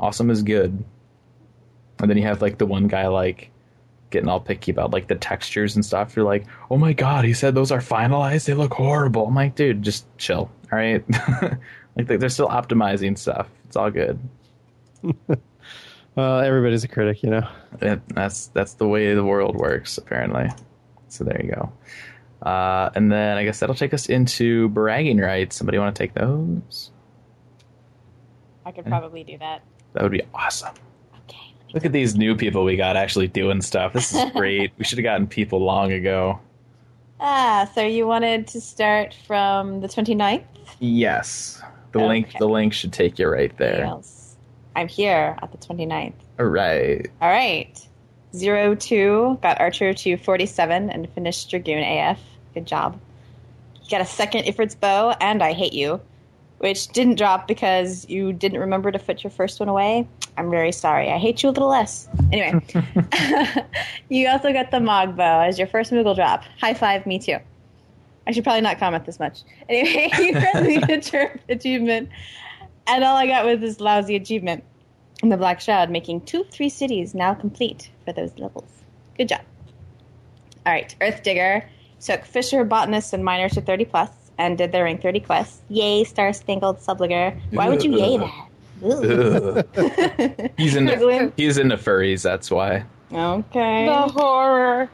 awesome is good. And then you have like the one guy like getting all picky about like the textures and stuff. You're like, "Oh my god, he said those are finalized. They look horrible." I'm like, "Dude, just chill, all right." like they- they're still optimizing stuff. It's all good. Well, everybody's a critic, you know. It, that's that's the way the world works, apparently. So there you go. Uh, and then I guess that'll take us into bragging rights. Somebody want to take those? I could probably do that. That would be awesome. Okay. Look at these new people we got actually doing stuff. This is great. we should have gotten people long ago. Ah, so you wanted to start from the 29th? Yes, the link. The link should take you right there. Yes. I'm here at the 29th. All right. All right. Zero two got Archer to 47 and finished Dragoon AF. Good job. You got a second Ifrit's bow and I hate you, which didn't drop because you didn't remember to put your first one away. I'm very sorry. I hate you a little less. Anyway, you also got the Mog bow as your first Moogle drop. High five, me too. I should probably not comment this much. Anyway, you friendly picture achievement, and all I got was this lousy achievement in the Black Shroud, making two three cities now complete for those levels. Good job. All right, Earth Digger took Fisher, Botanist, and Miner to 30 plus and did their rank 30 quests. Yay, Star Spangled Subliger. Why would you yay that? Ugh. Ugh. he's into Glim- he's into furries. That's why. Okay. The horror.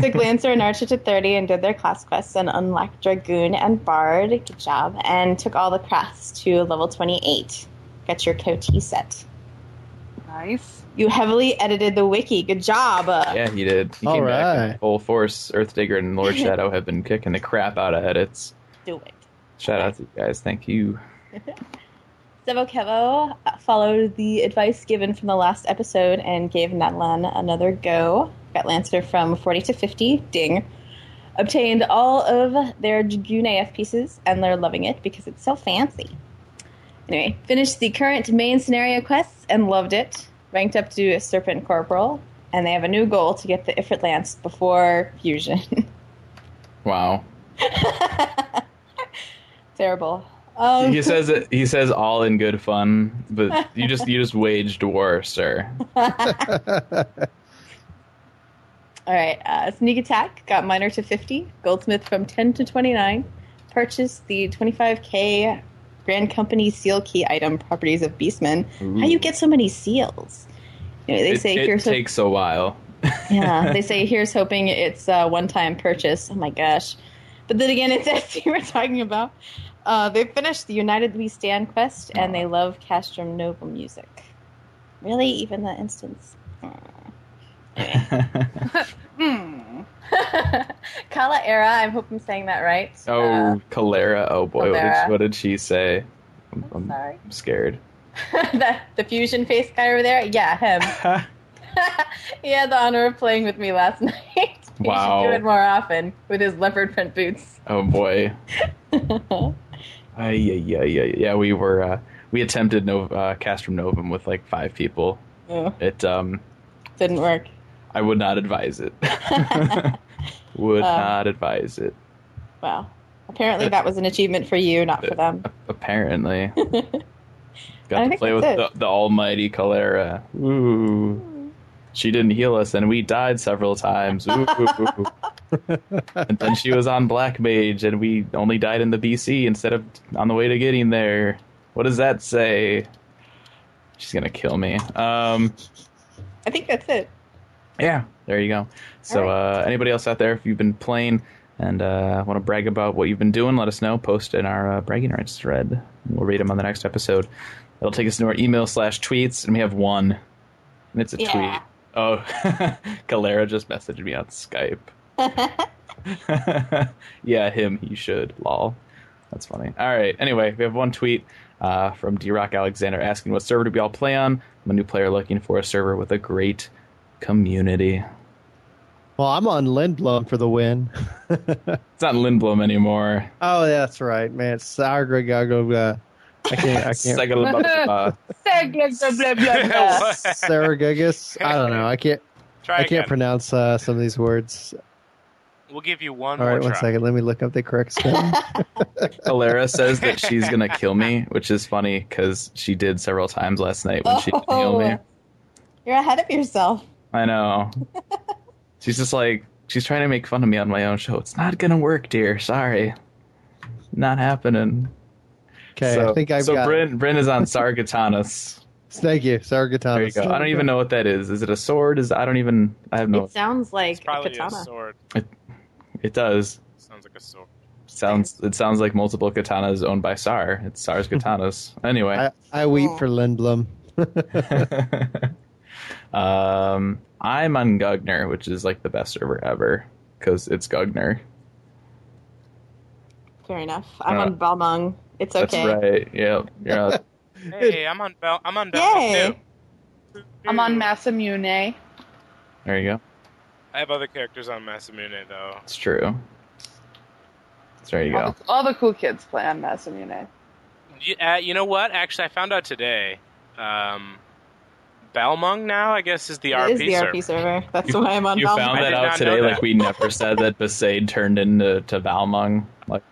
took Lancer and Archer to 30 and did their class quests and unlocked Dragoon and Bard. Good job. And took all the crafts to level 28. Got your Coty set. Nice. You heavily edited the wiki. Good job. Yeah, he did. He All came back in full force. Earth Digger and Lord Shadow have been kicking the crap out of edits. Do it. Shout out to you guys. Thank you. Sevo Kevo uh, followed the advice given from the last episode and gave Natlan another go. Got Lancer from 40 to 50. Ding. Obtained all of their Dragoon AF pieces, and they're loving it because it's so fancy. Anyway, finished the current main scenario quests and loved it. Ranked up to a Serpent Corporal, and they have a new goal to get the Ifrit Lance before Fusion. Wow. Terrible. Um, he says it. He says all in good fun, but you just you just waged war, sir. All right, uh, sneak attack got minor to 50, goldsmith from 10 to 29, purchased the 25k Grand Company seal key item properties of Beastman. How you get so many seals? Anyway, they it, say it here's ho- takes a while. yeah, they say here's hoping it's a one-time purchase. Oh my gosh! But then again, it's SC we're talking about. Uh, they finished the United We Stand quest, and they love Castrum Novum music. Really, even that instance. Hmm. Kala Era, I hope I'm saying that right. oh, Uh, Calera. Oh boy, what did, what did she say? I'm, I'm sorry. I'm scared. the, the fusion face guy over there? Yeah, him. he had the honor of playing with me last night. he Wow. should do it more often with his leopard print boots. oh boy. Ay, yeah, yeah, yeah, yeah. We were uh, we attempted Nov- uh, Castrum Novum with like five people. Oh, It um, didn't work. I would not advise it. would Uh. not advise it. Well, Apparently that was an achievement for you, not for them. Apparently. Got to play with the, the almighty Calera. Ooh. She didn't heal us, and we died several times. Ooh. and then she was on Black Mage, and we only died in the BC instead of on the way to getting there. What does that say? She's gonna kill me. Um, I think that's it. Yeah, there you go. So, All uh, anybody else out there, if you've been playing and uh, want to brag about what you've been doing, let us know. Post in our uh, bragging rights thread. We'll read them on the next episode. It'll take us to our email slash tweets, and we have one, and it's a Yeah. tweet. Oh, Galera just messaged me on Skype. yeah, him. He should. Lol. That's funny. All right. Anyway, we have one tweet uh, from D Rock Alexander asking what server do we all play on. I'm a new player looking for a server with a great community. Well, I'm on Lindblum for the win. It's not Lindblum anymore. oh, that's right, man. It's Sargago. Uh, I can't. I can't. What? I don't know. I can't. Try I can't again. pronounce uh, some of these words. We'll give you one All more one try. second. Let me look up the correct spelling. Alara says that she's gonna kill me, which is funny because she did several times last night when she killed me. Oh. You're ahead of yourself. I know. she's just like she's trying to make fun of me on my own show. It's not gonna work, dear. Sorry, not happening. Okay, so, I think I've so got. Bryn Bryn is on Sargatanas. Thank you, Sargatanas. There you go. I don't even know what that is. Is it a sword? Is I don't even. I have no. It sounds like It's probably a katana. sword. It it does. Sounds like a sword. Sounds. It sounds like multiple katanas owned by Sar. It's Sar's katanas. Anyway. I, I weep Oh. for Lindblum. Um, I'm on Gungnir, which is like the best server ever because it's Gungnir. Fair enough. I'm Uh, on Balmung. It's okay. That's right. Yep. You're on- Hey, I'm on Bel. I'm on Bel Yay. too. I'm on Masamune. there you go. I have other characters on Masamune though. It's true. So there you All, go. the, all the cool kids play on Masamune. You, uh, you know what? Actually, I found out today. Um, Balmung now, I guess, is the It RP is the server. RP server. That's You- why I'm on You Balmung. found I that did out not today, know like we never said that Besaid turned into to Balmung. Like,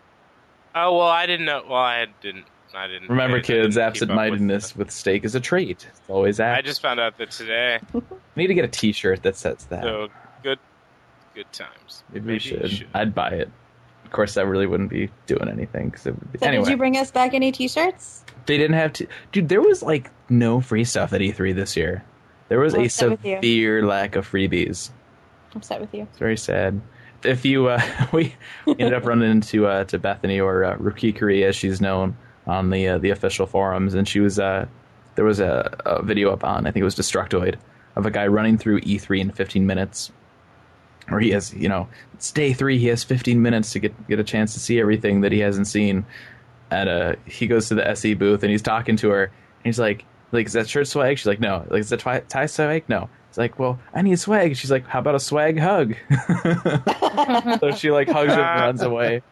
Oh well, I didn't know. Well, I didn't. I didn't. remember, I didn't kids, keep up with absent-mindedness with steak is a trait. It's always it. I just found out that today. We need to get a T-shirt that says that. So good, good times. Maybe, Maybe we should. should. I'd buy it. Of course, that really wouldn't be doing anything. Cause it would be, So anyway, did you bring us back any T-shirts? they didn't have to. Dude, there was like no free stuff at E3 this year. There was I'm a upset severe lack of freebies. I'm set with you. It's very sad. If you, uh, we ended up running into uh, to Bethany or uh, Rukikuri as she's known on the uh, the official forums, and she was uh, there was a, a video up on I think it was Destructoid of a guy running through E3 in 15 minutes, where he has you know it's day three, he has 15 minutes to get get a chance to see everything that he hasn't seen, and uh, he goes to the SE booth and he's talking to her, and he's like, like is that shirt swag? She's like, no. Like is that tie swag? No. It's like, well, I need swag. She's like, how about a swag hug? so she like hugs him and runs away.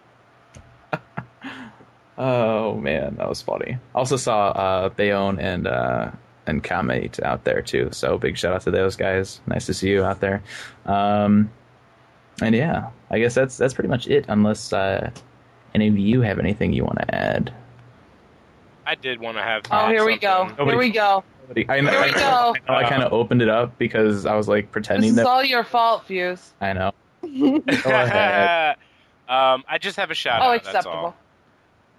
oh man, that was funny. Also saw uh, Bayonne and uh, and Kamate out there too. So big shout out to those guys. Nice to see you out there. Um, and yeah, I guess that's that's pretty much it. Unless uh, any of you have anything you want to add. I did want to have. Oh, here we go. something. Nobody- Here we go. I, know, Here we I, go. I, know I kind of opened it up because I was like This pretending is that It's all your fault, Fuse. I know. Go ahead. um, I just have a shout Oh, out. That's all. acceptable.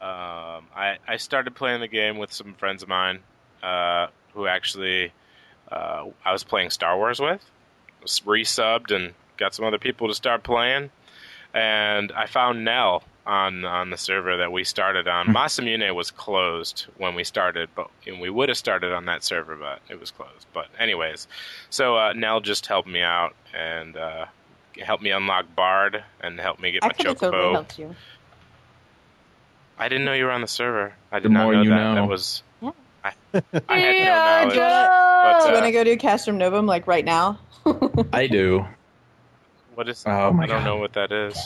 Um, I, I started playing the game with some friends of mine uh, who actually uh, I was playing Star Wars with. Was resubbed and got some other people to start playing. And I found Nell on on the server that we started on. Masamune was closed when we started, but and we would have started on that server, but it was closed. But anyways, so uh, Nell just helped me out and uh, helped me unlock Bard and helped me get I my could have totally helped you. I didn't know you were on the server. I did The not more know you that. know. That was. Yeah. I, I had no knowledge. Joe. But, Do you uh, want to go do Castrum Novum like right now? I do. What is? Oh my I don't God. know what that is.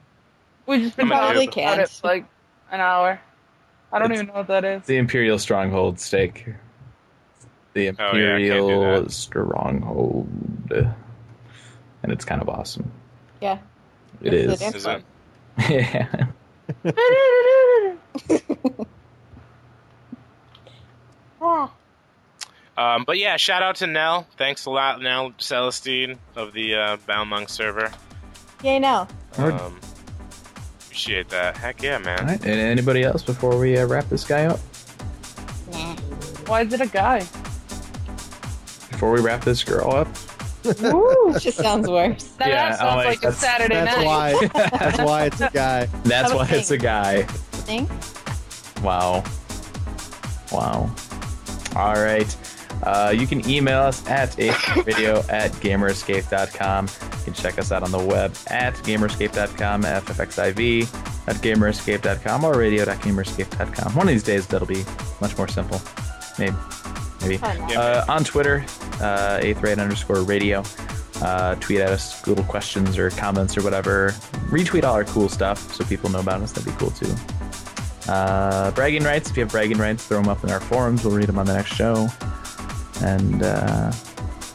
We've just been I'm gonna talking do- about it like an hour. I don't It's- even know what that is. The Imperial Stronghold stake. The Oh, yeah, I can't do Imperial. Stronghold. And it's kind of awesome. yeah. It's is. dance it? yeah. Ah. Um, but yeah, shout out to Nell. Thanks a lot, Nell Celestine of the uh, Balmung server. Yay, Nell. Um, appreciate that. Heck yeah, man. All right. And anybody else before we uh, wrap this guy up? Nah. Why is it a guy? Before we wrap this girl up? Woo, just sounds worse. That Yeah, sounds Alex, like a that's- Saturday That's night. why. That's why it's a guy. That's I was why it's a guy. Think? Wow. Wow. All right. Uh, you can email us at video at gamerescape.com. You can check us out on the web at gamerescape.com, ffxiv at gamerescape.com, or radio.gamerescape.com. One of these days, that'll be much more simple. Maybe. Maybe. Uh, on Twitter, uh, eighth rate underscore radio. Uh, tweet at us little questions or comments or whatever. Retweet all our cool stuff so people know about us. That'd be cool too. Uh, bragging rights. If you have bragging rights, throw them up in our forums. We'll read them on the next show. And uh,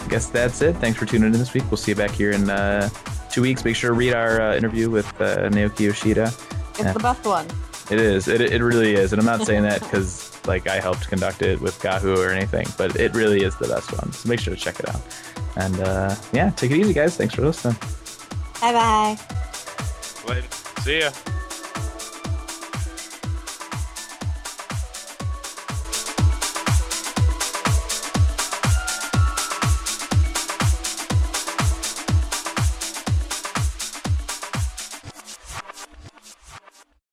I guess that's it. Thanks for tuning in this week. We'll see you back here in uh, two weeks. Make sure to read our uh, interview with uh, Naoki Yoshida. It's Yeah. the best one. It is. It, it really is. And I'm not saying that because like I helped conduct it with Gahu or anything, but it really is the best one. So make sure to check it out. And uh, yeah, take it easy, guys. Thanks for listening. Bye bye. See ya.